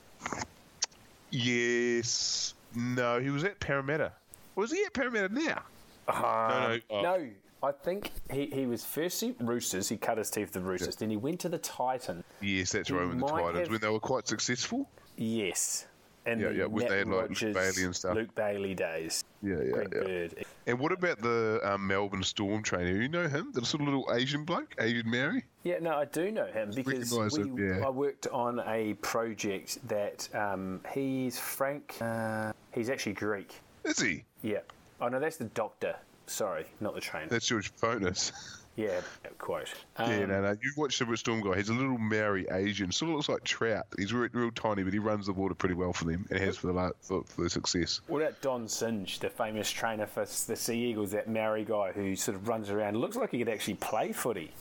Speaker 3: Yes. No, he was at Parramatta. Was he at Parramatta now?
Speaker 2: Uh,
Speaker 3: no, uh,
Speaker 2: no. I think he, he was firstly Roosters. He cut his teeth with the Roosters. Then he went to the Titan.
Speaker 3: Yes, that's
Speaker 2: He
Speaker 3: right. With the Titans
Speaker 2: have-
Speaker 3: when they were quite successful.
Speaker 2: Yes. And
Speaker 3: Yeah,
Speaker 2: the
Speaker 3: yeah, when
Speaker 2: Nat
Speaker 3: they had, like, Luke Bailey and stuff.
Speaker 2: Luke Bailey days.
Speaker 3: Yeah, yeah,
Speaker 2: Greg
Speaker 3: yeah.
Speaker 2: Bird.
Speaker 3: And what about the um, Melbourne Storm trainer? You know him, the sort of little Asian bloke, Asian Mary.
Speaker 2: Yeah, no, I do know him because we,
Speaker 3: him, yeah.
Speaker 2: I worked on a project that um, he's Frank. Uh, he's actually Greek.
Speaker 3: Is he?
Speaker 2: Yeah. Oh no, that's the doctor. Sorry, not the trainer.
Speaker 3: That's George Bonus.
Speaker 2: yeah, quote. Um,
Speaker 3: yeah, no, no. You watch the Storm guy. He's a little Maori Asian. Sort of looks like Trout. He's real, real tiny, but he runs the water pretty well for them and has for the for, for the success.
Speaker 2: What about Don Singe, the famous trainer for the Sea Eagles, that Maori guy who sort of runs around, looks like he could actually play footy.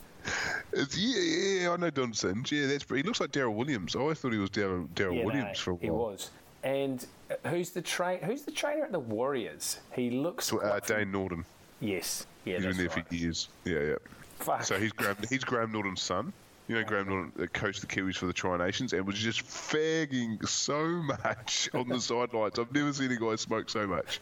Speaker 3: It's, yeah, yeah, I know Don Singe. Yeah, that's he looks like Daryl Williams. I always thought he was Daryl
Speaker 2: Yeah,
Speaker 3: Williams
Speaker 2: no,
Speaker 3: for a while.
Speaker 2: he was. And uh, who's the train? Who's the trainer at the Warriors? He looks.
Speaker 3: Uh,
Speaker 2: quite fam-
Speaker 3: Dane Norton.
Speaker 2: Yes. Yeah,
Speaker 3: He's been there
Speaker 2: right.
Speaker 3: for years. Yeah, yeah.
Speaker 2: Fuck.
Speaker 3: So he's Graham, he's Graham Norton's son. You know, Graham Norton uh, coached the Kiwis for the Tri Nations and was just fagging so much on the sidelines. I've never seen a guy smoke so much.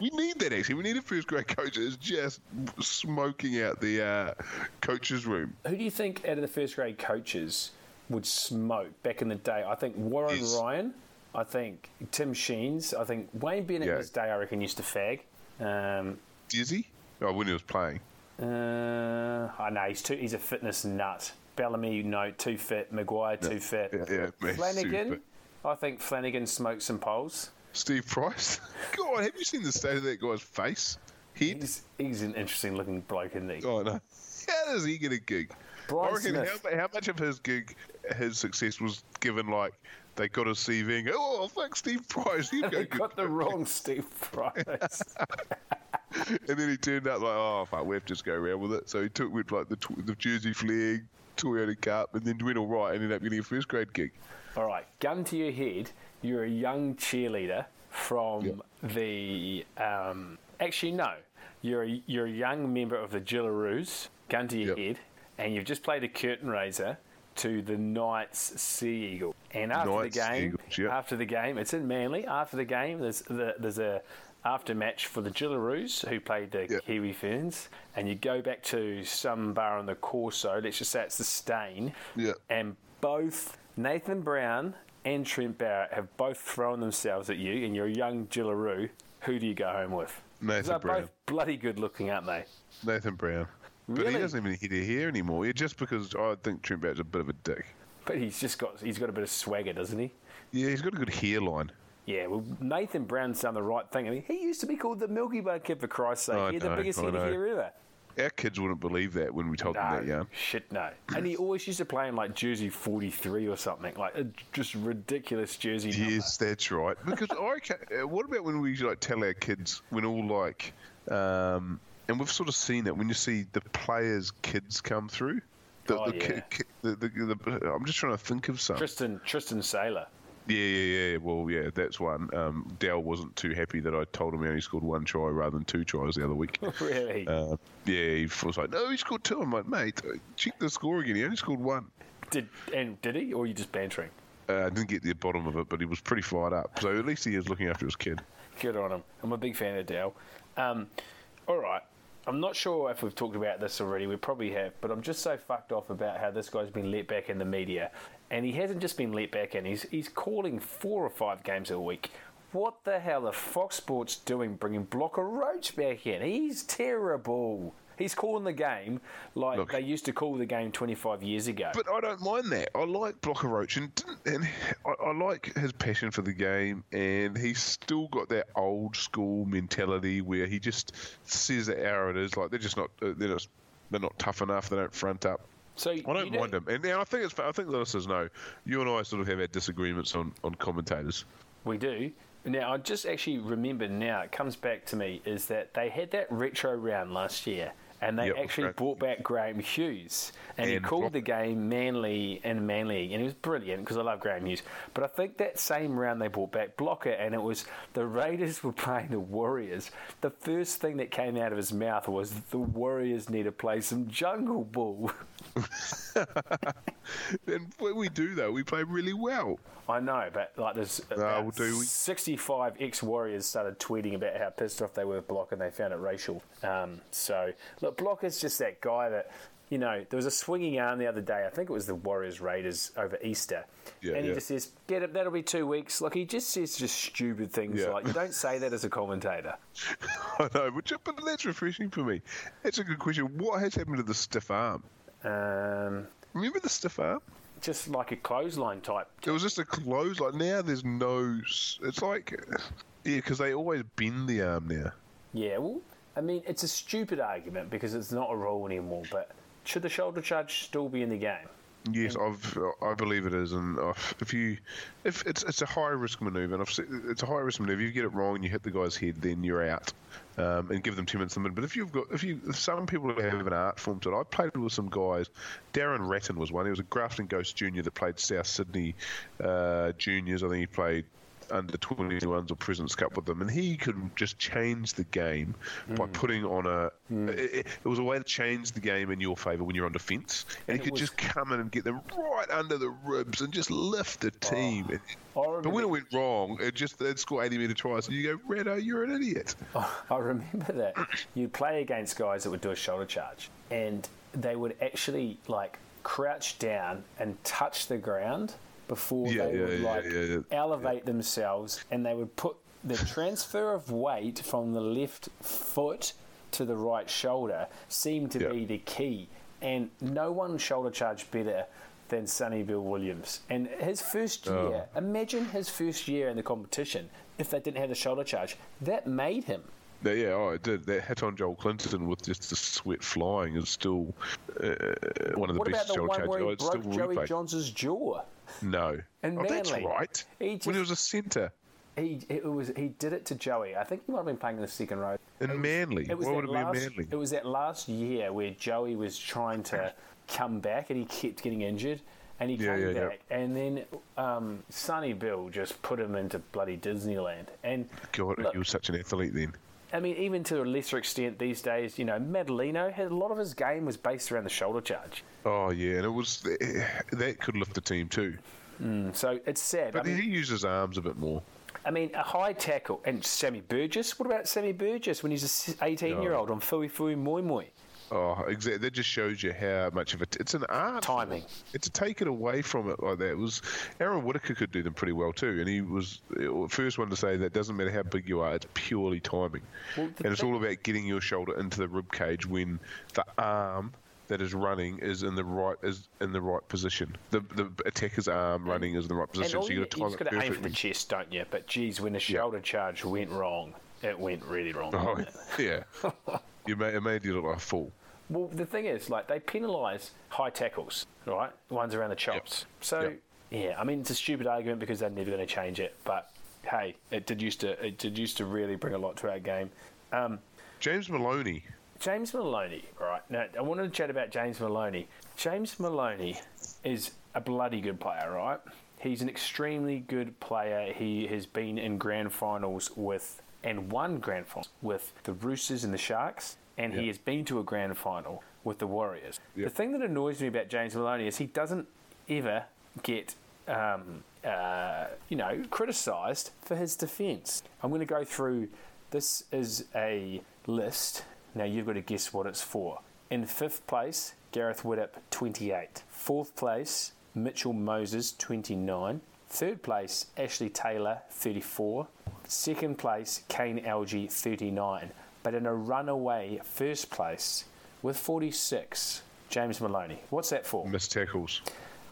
Speaker 3: we need that actually. We need a first grade coach that's just smoking out the uh, coach's room.
Speaker 2: Who do you think out of the first grade coaches would smoke back in the day? I think Warren
Speaker 3: Yes.
Speaker 2: Ryan. I think Tim Sheens. I think Wayne Bennett in
Speaker 3: Yeah.
Speaker 2: his day, I reckon, used to fag. Um,
Speaker 3: Dizzy? Oh, when he was playing.
Speaker 2: uh, I know he's too. He's a fitness nut. Bellamy, no, too fit. Maguire, too fit.
Speaker 3: Yeah, yeah,
Speaker 2: Flanagan.
Speaker 3: super.
Speaker 2: I think Flanagan smoked some poles.
Speaker 3: Steve Price. God, have you seen the state of that guy's face? Head?
Speaker 2: He's, he's an interesting looking bloke, isn't he?
Speaker 3: Oh no. How does he get a gig?
Speaker 2: Brian
Speaker 3: I reckon
Speaker 2: Smith.
Speaker 3: how, how much of his gig, his success was given like they got a CV and go, oh fuck Steve Price, you go.
Speaker 2: Got the wrong Steve Price.
Speaker 3: and then he turned up like, oh fuck, we have to just go around with it. So he took with like the tw- the Jersey Flegg, Toyota Cup, and then went all right, and ended up getting a first grade gig.
Speaker 2: All right, gun to your head. You're a young cheerleader from the. Um, actually, no. You're a, you're a young member of the Jillaroos. Gun to your
Speaker 3: Yep.
Speaker 2: head, and you've just played a curtain raiser to the Knights Sea Eagle. And after
Speaker 3: Knights
Speaker 2: the game,
Speaker 3: Eagles, yep.
Speaker 2: after the game, it's in Manly. After the game, there's the, there's a after match for the Jillaroos who played the
Speaker 3: Yep.
Speaker 2: Kiwi Ferns, and you go back to some bar on the Corso. Let's just say it's the Steyne.
Speaker 3: Yep.
Speaker 2: And both Nathan Brown and Trent Barrett have both thrown themselves at you, and you're a young Jillaroo. Who do you go home with?
Speaker 3: Nathan
Speaker 2: they're
Speaker 3: Brown.
Speaker 2: both bloody good looking, aren't they?
Speaker 3: Nathan Brown. But he doesn't even hit a hair anymore. Yeah, just because I think Trent Barrett's a bit of a dick.
Speaker 2: But he's just got he's got a bit of swagger, doesn't he?
Speaker 3: Yeah, he's got a good hairline.
Speaker 2: Yeah, well, Nathan Brown's done the right thing. I mean, he used to be called the Milky Bar Kid, for Christ's sake.
Speaker 3: I
Speaker 2: he had the biggest
Speaker 3: I
Speaker 2: head of
Speaker 3: know.
Speaker 2: hair ever.
Speaker 3: Our kids wouldn't believe that when we told them that
Speaker 2: No,
Speaker 3: young.
Speaker 2: shit, no. And he always used to play in like jersey 43 or something, like a just ridiculous jersey number.
Speaker 3: Yes, that's right. Because I ca- uh, what about when we like tell our kids when all like, um, and we've sort of seen it when you see the players' kids come through. The,
Speaker 2: Oh,
Speaker 3: the,
Speaker 2: yeah.
Speaker 3: ki- ki- the, the, the, I'm just trying to think of some.
Speaker 2: Tristan Tristan Sailor.
Speaker 3: Yeah, yeah, yeah. Well, yeah, that's one. Um, Dell wasn't too happy that I told him he only scored one try rather than two tries the other week.
Speaker 2: really?
Speaker 3: Uh, yeah, he was like, no, he scored two. I'm like, mate, check the score again. He only scored one.
Speaker 2: Did and did he, or are you just bantering?
Speaker 3: Uh, I didn't get the bottom of it, but he was pretty fired up. So at least he is looking after his kid.
Speaker 2: Good on him. I'm a big fan of Dell. Um, all right. I'm not sure if we've talked about this already. We probably have, but I'm just so fucked off about how this guy's been let back in the media, and he hasn't just been let back in. He's he's calling four or five games a week. What the hell are Fox Sports doing, bringing Blocker Roach back in? He's terrible. He's calling the game like
Speaker 3: Look.
Speaker 2: they used to call the game 25 years ago.
Speaker 3: But I don't mind that. I like Blocker Roach, and, didn't- and I, I like his passion for the game, and he's still got that old school mentality where he just says that how it is. Like they're just not, uh, they're just, they're not tough enough. They don't front up.
Speaker 2: so
Speaker 3: I don't mind him, and now I think it's. I think the listeners know. You and I sort of have our disagreements on on commentators.
Speaker 2: We do. Now, I just actually remember now, it comes back to me, is that they had that retro round last year, and they
Speaker 3: Yep,
Speaker 2: actually
Speaker 3: right.
Speaker 2: brought back Graeme Hughes, and, he called the game Manly and Manly, and he was brilliant because I love Graeme Hughes. But I think that same round they brought back Blocker, and it was the Raiders were playing the Warriors. The first thing that came out of his mouth was the Warriors need to play some jungle ball.
Speaker 3: And when we do that, we play really well.
Speaker 2: I know, but like there's about
Speaker 3: well, do
Speaker 2: 65 ex-Warriors started tweeting about how pissed off they were with Block and they found it racial. Um, so look, Block is just that guy that you know. There was a swinging arm the other day. I think it was the Warriors Raiders over Easter,
Speaker 3: Yeah,
Speaker 2: and he
Speaker 3: yeah.
Speaker 2: just says, "Get it. That'll be two weeks." Like he just says just stupid things
Speaker 3: Yeah.
Speaker 2: like you don't say that as a commentator.
Speaker 3: I know, but, but that's refreshing for me. That's a good question. What has happened to the stiff arm?
Speaker 2: Um,
Speaker 3: Remember the stiff arm?
Speaker 2: just like a clothesline type.
Speaker 3: It was just a close. Like now, there's no. It's like, yeah, because they always bend the arm now.
Speaker 2: Yeah, well, I mean, it's a stupid argument because it's not a rule anymore. But should the shoulder charge still be in the game?
Speaker 3: Yes, I've, I believe it is, and if you, if it's it's a high risk maneuver, and I've seen, it's a high risk maneuver. If you get it wrong, and you hit the guy's head, then you're out, um, and give them two minutes to. But if you've got, if you, if some people have an art form to it. I played with some guys. Darren Ratton was one. He was a Grafton Ghost junior that played South Sydney uh, juniors. I think he played under 21s or Prisons Cup with them, and he could just change the game by
Speaker 2: Mm.
Speaker 3: putting on a. It, it was a way to change the game in your favour when you're on defence, and,
Speaker 2: And
Speaker 3: he could
Speaker 2: was-
Speaker 3: just come in and get them right under the ribs and just lift the team.
Speaker 2: I
Speaker 3: but when it went wrong, it just they'd score 80 metre tries, and you go, Redo, you're an idiot.
Speaker 2: I remember that you'd play against guys that would do a shoulder charge, and they would actually like crouch down and touch the ground before
Speaker 3: Yeah,
Speaker 2: they
Speaker 3: yeah,
Speaker 2: would
Speaker 3: yeah,
Speaker 2: like elevate themselves, and they would put the transfer of weight from the left foot to the right shoulder seemed to be the key, and no one shoulder charged better. Than Sonny Bill Williams. And his first
Speaker 3: Oh.
Speaker 2: year, imagine his first year in the competition if they didn't have the shoulder charge. That made him.
Speaker 3: Yeah, oh, it did. That hit on Joel Clinton with just the sweat flying is still uh, one of the
Speaker 2: What
Speaker 3: best
Speaker 2: about the
Speaker 3: shoulder
Speaker 2: one
Speaker 3: charges.
Speaker 2: where he
Speaker 3: Oh,
Speaker 2: broke Joey. Johns' jaw?
Speaker 3: No.
Speaker 2: And
Speaker 3: oh, that's right.
Speaker 2: He
Speaker 3: when he was a centre.
Speaker 2: He it was he did it to Joey. I think he might have been playing in the second row.
Speaker 3: In Manly.
Speaker 2: It was
Speaker 3: Why
Speaker 2: that
Speaker 3: would it
Speaker 2: last,
Speaker 3: Manly?
Speaker 2: It was that last year where Joey was trying to come back and he kept getting injured. And he
Speaker 3: Yeah,
Speaker 2: came
Speaker 3: yeah, yeah.
Speaker 2: back, and then um, Sonny Bill just put him into bloody Disneyland. And
Speaker 3: God,
Speaker 2: look,
Speaker 3: he was such an athlete then.
Speaker 2: I mean, even to a lesser extent these days, you know, Madalino had a lot of his game was based around the shoulder charge.
Speaker 3: Oh, yeah, and it was eh, that could lift the team too.
Speaker 2: Hmm, so it's sad.
Speaker 3: But
Speaker 2: I mean,
Speaker 3: he used his arms a bit more.
Speaker 2: I mean, a high tackle. And Sammy Burgess? What about Sammy Burgess when he's a 18 year old on Fuifui Moimoi?
Speaker 3: Oh, exactly. That just shows you how much of it. It's an art.
Speaker 2: Timing.
Speaker 3: It's to take it away from it like that. It was Aaron Whitaker could do them pretty well too, and he was the first one to say that doesn't matter how big you are, it's purely timing,
Speaker 2: Well,
Speaker 3: and it's all about getting your shoulder into the rib cage when the arm that is running is in the right is in the right position. The the attacker's arm running is in the right position, so
Speaker 2: you,
Speaker 3: you got to
Speaker 2: you
Speaker 3: time
Speaker 2: just
Speaker 3: it
Speaker 2: got to aim for the chest, don't you? But geez, when the shoulder charge went wrong, it went really wrong.
Speaker 3: Oh, yeah, you made, it made you look like a fool.
Speaker 2: Well, the thing is, like, they penalise high tackles, right? The ones around the chops. So,
Speaker 3: Yep.
Speaker 2: yeah, I mean, it's a stupid argument because they're never going to change it. But hey, it did used to it did used to really bring a lot to our game. Um,
Speaker 3: James Maloney.
Speaker 2: James Maloney, right? Now, I wanted to chat about James Maloney. James Maloney is a bloody good player, right? He's an extremely good player. He has been in grand finals with and won grand finals with the Roosters and the Sharks, and he has been to a grand final with the Warriors.
Speaker 3: Yeah.
Speaker 2: The thing that annoys me about James Maloney is he doesn't ever get um, uh, you know, criticised for his defence. I'm going to go through. This is a list. Now you've got to guess what it's for. In fifth place, Gareth Widdop, 28. Fourth place, Mitchell Moses, 29. Third place, Ashley Taylor, 34. Second place, Kane Elgey, 39. But in a runaway first place with 46, James Maloney. What's that for?
Speaker 3: Missed tackles.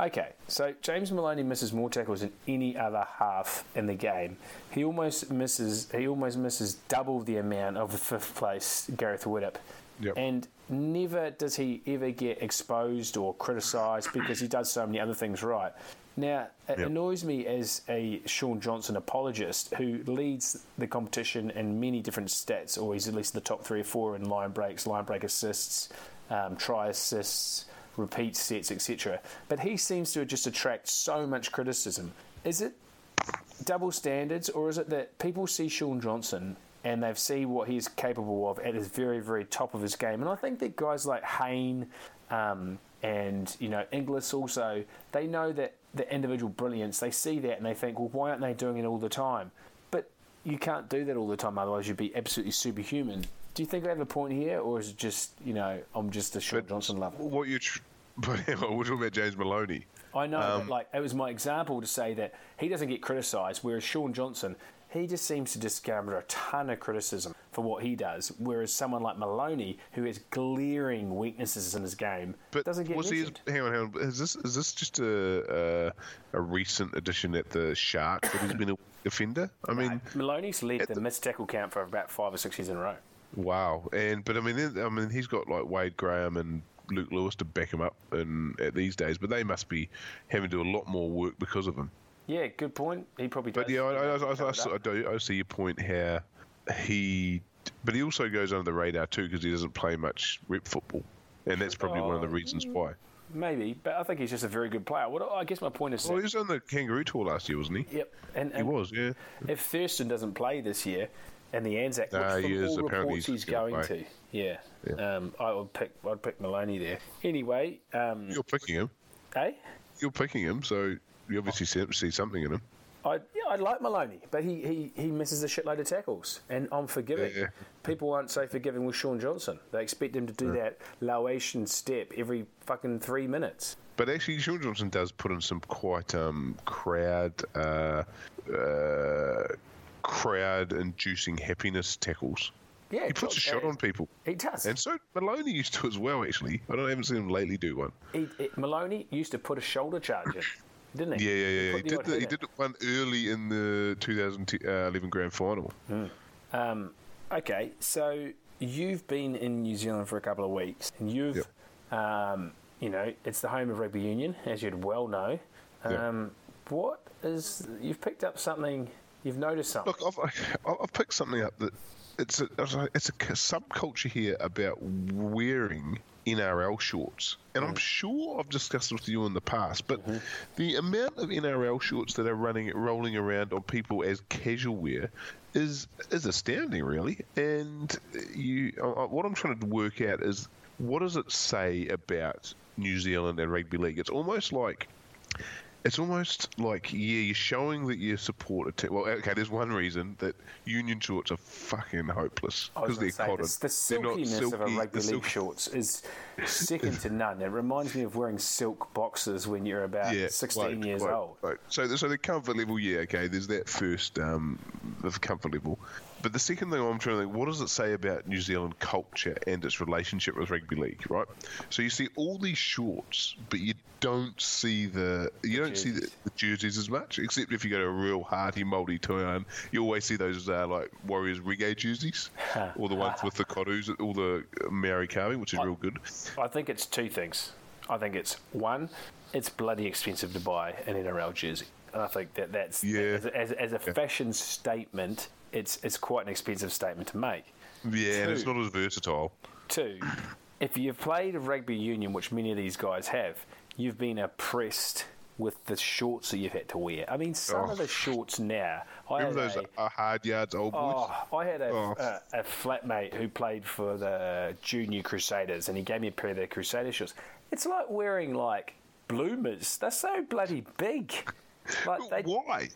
Speaker 2: Okay, so James Maloney misses more tackles than any other half in the game. He almost misses. He almost misses double the amount of the fifth place Gareth Widdop,
Speaker 3: Yep.
Speaker 2: and never does he ever get exposed or criticised because he does so many other things right. Now, it
Speaker 3: Yep.
Speaker 2: annoys me as a Shaun Johnson apologist who leads the competition in many different stats, or he's at least in the top three or four in line breaks, line break assists, um, try assists, repeat sets, etc. But he seems to just attract so much criticism. Is it double standards, or is it that people see Shaun Johnson and they see what he's capable of at his very, very top of his game? And I think that guys like Hayne um, and you know Inglis also they know that the individual brilliance. They see that and they think, well, why aren't they doing it all the time? But you can't do that all the time, otherwise you'd be absolutely superhuman. Do you think they have a point here, or is it just you know I'm just a Shaun
Speaker 3: But
Speaker 2: Johnson lover?
Speaker 3: What you? Tr- but we're talking about James Maloney.
Speaker 2: I know,
Speaker 3: Um,
Speaker 2: but like it was my example to say that he doesn't get criticised, whereas Shaun Johnson, he just seems to garner a ton of criticism for what he does, whereas someone like Maloney, who has glaring weaknesses in his game,
Speaker 3: But
Speaker 2: doesn't get
Speaker 3: was he? Hang on, hang on. Is this is this just a a, a recent addition at the Shark that he's been a defender? I mean,
Speaker 2: Maloney's led the
Speaker 3: the-
Speaker 2: missed tackle count for about five or six years in a row.
Speaker 3: wow. And but I mean, I mean, he's got like Wade Graham and Luke Lewis to back him up, and at these days, but they must be having to do a lot more work because of him.
Speaker 2: Yeah, good point. He probably does.
Speaker 3: But yeah, I, I, I, I,
Speaker 2: cover it
Speaker 3: I,
Speaker 2: up.
Speaker 3: do, I see your point here. he, but he also goes under the radar too because he doesn't play much rep football, and that's probably one of the
Speaker 2: Oh,
Speaker 3: reasons why.
Speaker 2: Maybe, but I think he's just a very good player. What I guess my point is,
Speaker 3: Well, he was on the Kangaroo tour last year, wasn't he?
Speaker 2: yep, and,
Speaker 3: He was, yeah.
Speaker 2: if Thurston doesn't play this year, and the Anzac, which from
Speaker 3: he is.
Speaker 2: all
Speaker 3: Apparently
Speaker 2: reports
Speaker 3: he's
Speaker 2: he's going
Speaker 3: play.
Speaker 2: to, yeah,
Speaker 3: Yeah.
Speaker 2: Um, I would pick, I'd pick Maloney there. Anyway, um,
Speaker 3: You're picking him.
Speaker 2: eh?
Speaker 3: You're picking him, so you obviously see, see something in him.
Speaker 2: I yeah, I like Maloney, but he, he, he misses a shitload of tackles, and I'm forgiving.
Speaker 3: Yeah.
Speaker 2: People aren't so forgiving with Shaun Johnson. They expect him to do that Laotian step every fucking three minutes.
Speaker 3: But actually, Shaun Johnson does put in some quite um, crowd uh, uh, crowd inducing happiness tackles.
Speaker 2: Yeah,
Speaker 3: He puts a shot on people.
Speaker 2: He does.
Speaker 3: And so Maloney used to as well, actually. I don't I haven't seen him lately do one.
Speaker 2: He, he- Maloney used to put a shoulder charge in, didn't he?
Speaker 3: Yeah, yeah, yeah. yeah. He did, the, he did one early in the 2011 grand final.
Speaker 2: Um, okay, so you've been in New Zealand for a couple of weeks, and you've, um, you know, it's the home of rugby union, as you'd well know. Um, What is you've picked up something? You've noticed something.
Speaker 3: Look, I've, I've picked something up that it's a, it's a subculture here about wearing NRL shorts. And I'm mm. sure I've discussed this with you in the past, but mm-hmm. the amount of NRL shorts that are running rolling around on people as casual wear is is astounding, really. And you, what I'm trying to work out is what does it say about New Zealand and rugby league? It's almost like it's almost like yeah, you're showing that you support a team. Well, okay, there's one reason that union shorts are fucking hopeless because they're
Speaker 2: say,
Speaker 3: cotton.
Speaker 2: the, the silkiness of a
Speaker 3: silky-
Speaker 2: rugby league shorts is second to none. It reminds me of wearing silk boxes when you're about
Speaker 3: Yeah,
Speaker 2: 16
Speaker 3: quite,
Speaker 2: years old.
Speaker 3: So, the- so the comfort level, yeah, okay. There's that first, um, the comfort level. But the second thing I'm trying to think, what does it say about New Zealand culture and its relationship with rugby league, right? So you see all these shorts, but you don't see the you don't see the,
Speaker 2: jerseys.
Speaker 3: the jerseys as much, except if you go to a real hearty multi town, you always see those uh, like Warriors reggae jerseys, or the ones with the Kodus, all the Maori carving, which is real good.
Speaker 2: I think it's two things. I think it's one, it's bloody expensive to buy an NRL jersey. And I think that that's
Speaker 3: Yeah.
Speaker 2: as, as, as a fashion statement, it's it's quite an expensive statement to make.
Speaker 3: Yeah, and it's not as versatile.
Speaker 2: Two, if you've played rugby union, which many of these guys have, you've been oppressed with the shorts that you've had to wear. I mean, some of
Speaker 3: Oh.
Speaker 2: the shorts now. I
Speaker 3: Remember
Speaker 2: had
Speaker 3: those
Speaker 2: a-
Speaker 3: hard yards old boys?
Speaker 2: Oh, I had a,
Speaker 3: Oh.
Speaker 2: a, a flatmate who played for the Junior Crusaders, and he gave me a pair of their Crusader shorts. It's like wearing like bloomers. They're so bloody big. Like they,
Speaker 3: Why?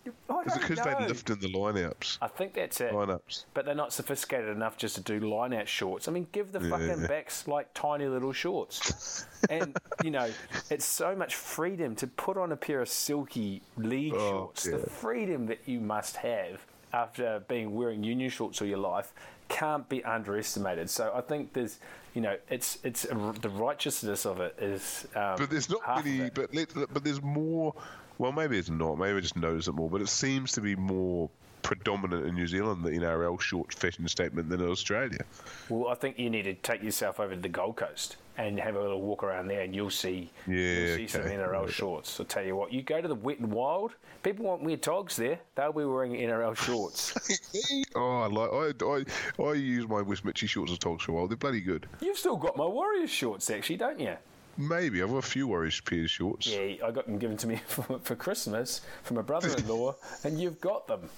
Speaker 3: Is it because they lift in the lineouts?
Speaker 2: I think that's it.
Speaker 3: Lineups.
Speaker 2: But they're not sophisticated enough just to do line out shorts. I mean, give the fucking
Speaker 3: Yeah.
Speaker 2: backs like tiny little shorts. and, you know, it's so much freedom to put on a pair of silky league
Speaker 3: Oh,
Speaker 2: shorts. The freedom that you must have after being wearing union shorts all your life can't be underestimated. So I think there's, you know, it's it's the righteousness of it is. Um,
Speaker 3: But there's not many. But let, but there's more. Well, maybe it's not. Maybe I just notice it more. But it seems to be more predominant in New Zealand, the NRL short fashion statement than in Australia.
Speaker 2: Well, I think you need to take yourself over to the Gold Coast and have a little walk around there, and you'll see,
Speaker 3: Yeah,
Speaker 2: you'll see some
Speaker 3: okay.
Speaker 2: NRL shorts. I'll tell you what, you go to the Wet and Wild, people want weird togs there. They'll be wearing NRL shorts.
Speaker 3: oh, I like I, I I use my West Mitchie shorts as togs for a while. They're bloody good.
Speaker 2: You've still got my Warriors shorts, actually, don't you?
Speaker 3: Maybe I've got a few pairs of shorts.
Speaker 2: Yeah, I got them given to me for, for Christmas from my brother-in-law, and you've got them.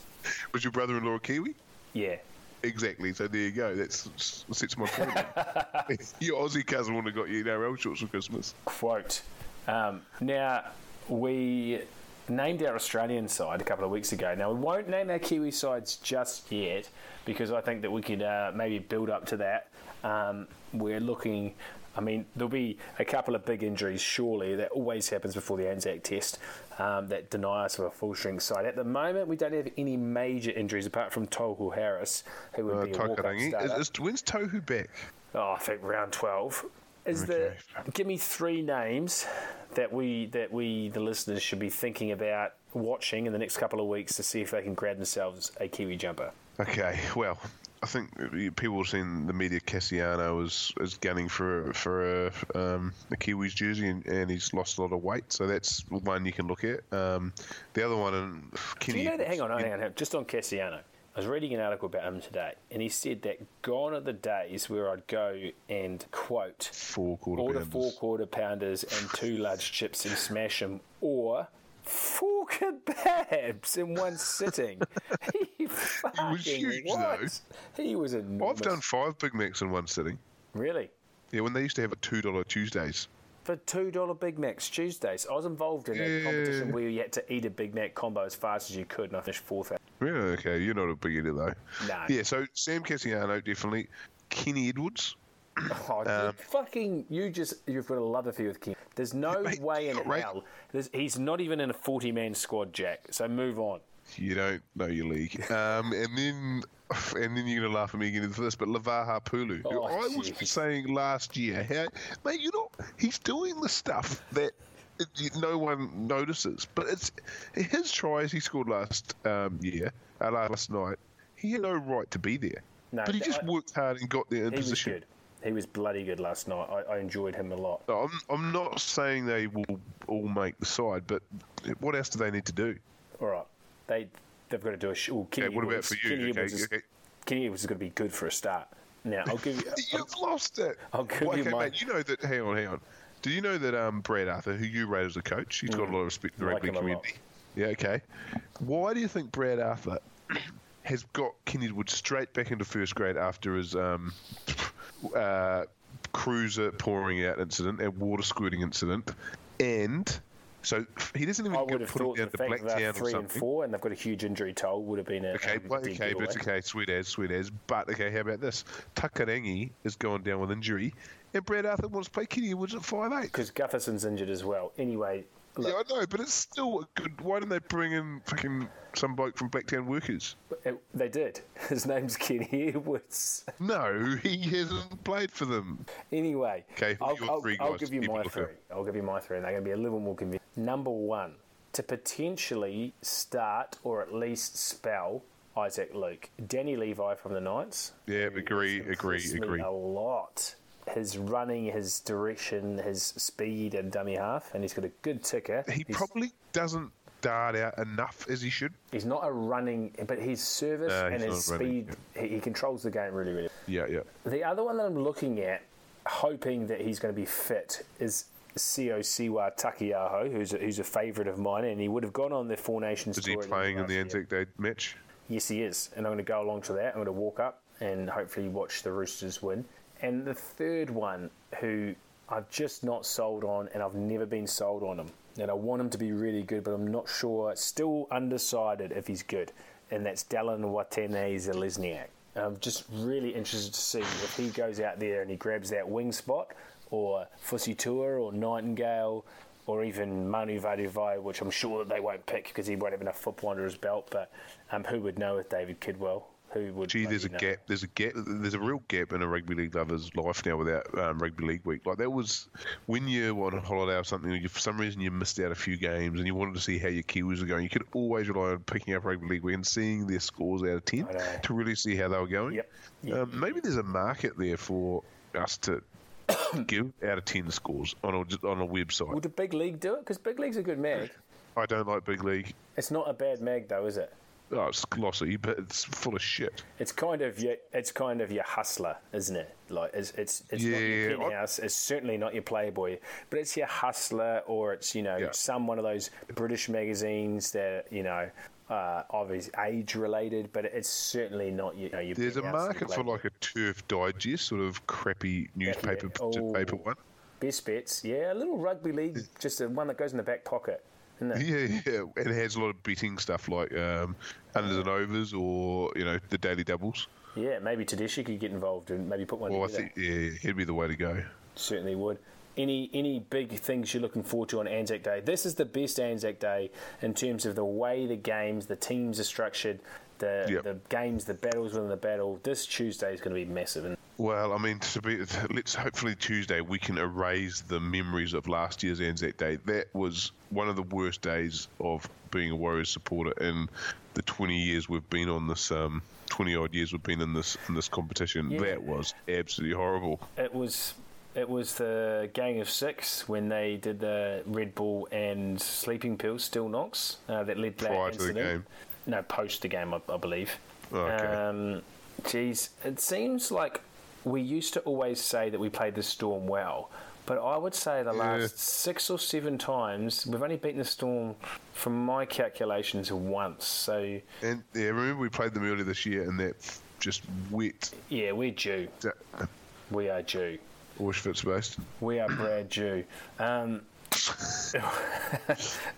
Speaker 3: Was your brother-in-law a Kiwi?
Speaker 2: Yeah.
Speaker 3: Exactly. So there you go. That's sits my point. your Aussie cousin would have got you NRL shorts for Christmas.
Speaker 2: quote. Um, now, we named our Australian side a couple of weeks ago. Now, we won't name our Kiwi sides just yet because I think that we could uh, maybe build up to that. Um, we're looking. I mean, there'll be a couple of big injuries, surely. That always happens before the Anzac test um, that deny us of a full strength side. At the moment, we don't have any major injuries apart from Tohu Harris, who would
Speaker 3: Uh,
Speaker 2: be a walk-up starter.
Speaker 3: Is, is, when's Tohu back?
Speaker 2: Oh, I think round twelve. Is
Speaker 3: Okay.
Speaker 2: the give me three names that we that we the listeners should be thinking about watching in the next couple of weeks to see if they can grab themselves a Kiwi jumper.
Speaker 3: Okay, well, I think people have seen the media Kasiano is, is gunning for for a, um, a Kiwis jersey and, and he's lost a lot of weight, so that's one you can look at. Um, the other one, Kenny,
Speaker 2: you know that? Hang on, hang on, hang on, just on Kasiano. I was reading an article about him today, and he said that gone are the days where I'd go and quote
Speaker 3: four quarter
Speaker 2: order
Speaker 3: pounders.
Speaker 2: four quarter pounders and two large chips and smash them, or four kebabs in one sitting. he fucking
Speaker 3: huge,
Speaker 2: what?
Speaker 3: though.
Speaker 2: He was enormous.
Speaker 3: I've done five Big Macs in one sitting.
Speaker 2: really
Speaker 3: Yeah, when they used to have a two dollar Tuesdays.
Speaker 2: for two dollar Big Macs Tuesdays. I was involved in a
Speaker 3: Yeah.
Speaker 2: competition where you had to eat a Big Mac combo as fast as you could, and I finished fourth.
Speaker 3: Yeah, okay, you're not a big eater though.
Speaker 2: No.
Speaker 3: Yeah, so Sam Kasiano definitely. Kenny Edwards.
Speaker 2: Oh,
Speaker 3: Um,
Speaker 2: fucking! You just you've got a love affair with King. There's no
Speaker 3: Mate,
Speaker 2: way in
Speaker 3: right.
Speaker 2: hell. There's, he's not even in a forty-man squad, Jack. So move on.
Speaker 3: You don't know your league. Um, and then and then you're gonna laugh at me again for this, but Leivaha Pulu. who
Speaker 2: Oh,
Speaker 3: I was saying last year, how, mate, you know, he's doing the stuff that it, no one notices. But it's his tries he scored last um, year, uh, last night. He had no right to be there.
Speaker 2: No,
Speaker 3: but he just
Speaker 2: I-
Speaker 3: worked hard and got there in position.
Speaker 2: He was bloody good last night. I, I enjoyed him a lot.
Speaker 3: I'm, I'm not saying they will all make the side, but what else do they need to do?
Speaker 2: All right, they they've got to do a. Sh- well, Kenny
Speaker 3: Okay, what about for you?
Speaker 2: Kenny
Speaker 3: Okay,
Speaker 2: Edwards is,
Speaker 3: okay.
Speaker 2: Kenny Edwards is going to be good for a start. Now I'll give you.
Speaker 3: You've lost it.
Speaker 2: I'll give
Speaker 3: Well,
Speaker 2: you
Speaker 3: okay,
Speaker 2: my-
Speaker 3: mate. You know that. Hang on, hang on. Do you know that um, Brad Arthur, who you rate as a coach, he's got a lot of respect in the
Speaker 2: Mm. Like
Speaker 3: rugby
Speaker 2: him a lot.
Speaker 3: community. Yeah, okay. Why do you think Brad Arthur has got Kenny Wood straight back into first grade after his um, uh, cruiser pouring out incident and water squirting incident, and so he doesn't even
Speaker 2: I would have
Speaker 3: put him down
Speaker 2: the
Speaker 3: to
Speaker 2: fact that they're
Speaker 3: Blacktown or
Speaker 2: three and four, and they've got a huge injury toll, would have been a
Speaker 3: Okay,
Speaker 2: um,
Speaker 3: well, okay, but okay, sweet as, sweet as. But okay, how about this? Takarangi is going down with injury, and Brad Arthur wants to play Kenny Woods at five eight.
Speaker 2: because Gutherson's injured as well. Anyway, look,
Speaker 3: Yeah, I know, but it's still a good. Why didn't they bring in fucking some bloke from Blacktown Workers?
Speaker 2: it- they did. His name's Kenny Edwards.
Speaker 3: No, he hasn't played for them.
Speaker 2: Anyway,
Speaker 3: Okay,
Speaker 2: I'll, I'll,
Speaker 3: three
Speaker 2: I'll give you my three.
Speaker 3: at.
Speaker 2: I'll give you my three, and they're going to be a little more convenient. Number one, to potentially start or at least spell Isaac Luke, Danny Levi from the Knights.
Speaker 3: Yeah, agree, agree, agree.
Speaker 2: A lot. His running, his direction, his speed, and dummy half, and he's got a good ticker.
Speaker 3: He
Speaker 2: He's-
Speaker 3: probably doesn't dart out enough as he should.
Speaker 2: He's not a running, but his service
Speaker 3: No,
Speaker 2: and his
Speaker 3: running,
Speaker 2: speed, he, he controls the game really, really.
Speaker 3: Yeah, yeah.
Speaker 2: The other one that I'm looking at, hoping that he's going to be fit, is Sio Siua Taukeiaho, who's a, who's a favourite of mine, and he would have gone on the Four Nations
Speaker 3: Is he playing in the. Anzac Day match?
Speaker 2: Yes, he is, and I'm going to go along to that. I'm going to walk up and hopefully watch the Roosters win. And the third one, who I've just not sold on, and I've never been sold on him, and I want him to be really good, but I'm not sure. Still undecided if he's good, and that's Dallin Watene Zelezniak. I'm just really interested to see if he goes out there and he grabs that wing spot, or Fusitua, or Nightingale, or even Manu Vatuvei, which I'm sure that they won't pick because he won't have enough football under his belt. But um, who would know with David Kidwell? Who would.
Speaker 3: Gee, there's a
Speaker 2: know.
Speaker 3: gap. There's a gap. There's a real gap in a rugby league lover's life now without um, rugby league week. Like that was when you were on a holiday or something. You, for some reason, you missed out a few games and you wanted to see how your Kiwis were going. You could always rely on picking up rugby league week and seeing their scores out of ten to really see how they were going.
Speaker 2: Yep. Yep.
Speaker 3: Um, maybe there's a market there for us to give out of ten scores on a on a website.
Speaker 2: Would the big league do it? Because big league's a good mag.
Speaker 3: I don't like big league.
Speaker 2: It's not a bad mag though, is it?
Speaker 3: Oh, it's glossy, but it's full of shit.
Speaker 2: It's kind of your, it's kind of your hustler, isn't it? Like it's it's, it's not
Speaker 3: Yeah,
Speaker 2: your
Speaker 3: I-
Speaker 2: It's certainly not your Playboy, but it's your hustler, or it's you know
Speaker 3: Yeah.
Speaker 2: some one of those British magazines that you know. Uh, obviously age related, but it's certainly not you know your.
Speaker 3: There's a market for like a turf digest, sort of crappy newspaper
Speaker 2: Oh.
Speaker 3: paper one.
Speaker 2: best bets. Yeah, a little rugby league, just a one that goes in the back pocket. Isn't?
Speaker 3: Yeah, yeah, and it has a lot of betting stuff like um, unders and overs, or you know the daily doubles.
Speaker 2: Yeah, maybe Tedeschi could get involved and maybe put one
Speaker 3: Well, I think yeah, he'd be the way to go.
Speaker 2: Certainly would. Any any big things you're looking forward to on Anzac Day? This is the best Anzac Day in terms of the way the games, the teams are structured, the
Speaker 3: Yep.
Speaker 2: the games, the battles within the battle. This Tuesday is going to be massive. And
Speaker 3: Well, I mean, to be, let's hopefully Tuesday we can erase the memories of last year's Anzac Day. That was one of the worst days of being a Warriors supporter in the 20 years we've been on this. Um, 20 odd years we've been in this in this competition.
Speaker 2: Yeah.
Speaker 3: That was absolutely horrible.
Speaker 2: it was it was the gang of six when they did the Red Bull and sleeping pills, still knocks uh, that led to that
Speaker 3: Prior to the
Speaker 2: incident.
Speaker 3: game.
Speaker 2: No, post the game, I, I believe.
Speaker 3: Oh, okay.
Speaker 2: Um, geez, it seems like we used to always say that we played the Storm well, but I would say the
Speaker 3: Yeah.
Speaker 2: last six or seven times we've only beaten the Storm, from my calculations, once. So
Speaker 3: And yeah, remember we played them earlier this year, and that just wet
Speaker 2: yeah, we're due.
Speaker 3: uh,
Speaker 2: We are due.
Speaker 3: Auschwitz based.
Speaker 2: We are Brad due. Um,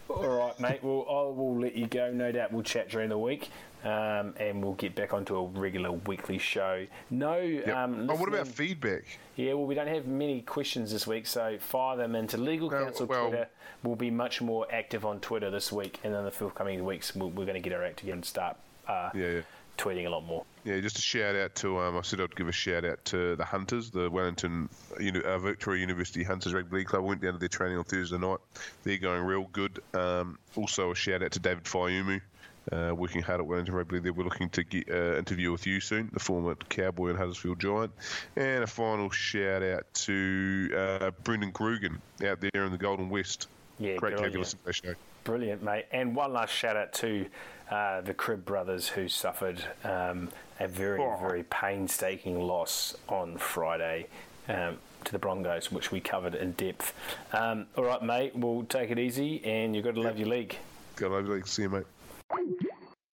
Speaker 2: all right, mate. Well, I will let you go. No doubt we'll chat during the week, um, and we'll get back onto a regular weekly show. No,
Speaker 3: Yep.
Speaker 2: um,
Speaker 3: oh, what about feedback?
Speaker 2: Yeah, well, we don't have many questions this week, so fire them into Legal
Speaker 3: No,
Speaker 2: Counsel
Speaker 3: well-
Speaker 2: Twitter. We'll be much more active on Twitter this week, and then the forthcoming weeks, we're, we're going to get our act together and start uh,
Speaker 3: Yeah, yeah.
Speaker 2: tweeting a lot more.
Speaker 3: Yeah, just a shout out to um, I said I'd give a shout out to the Hunters, the Wellington uh, Victoria University Hunters Rugby League Club. I went down to their training on Thursday night. They're going real good. Um, also, a shout out to David Faiumu, uh, working hard at Wellington Rugby League. There, we're looking to get uh, interview with you soon, the former Cowboy and Huddersfield Giant. And a final shout out to uh, Brendan Grugan out there in the Golden West.
Speaker 2: Yeah,
Speaker 3: great
Speaker 2: good
Speaker 3: to have you
Speaker 2: you.
Speaker 3: listen to that show.
Speaker 2: Brilliant, mate. And one last shout out to uh, the Crib brothers who suffered um, a very,
Speaker 3: Oh.
Speaker 2: very painstaking loss on Friday um, to the Broncos, which we covered in depth. Um, all right, mate. We'll take it easy, and you've got to love your league.
Speaker 3: Go over, see you, mate.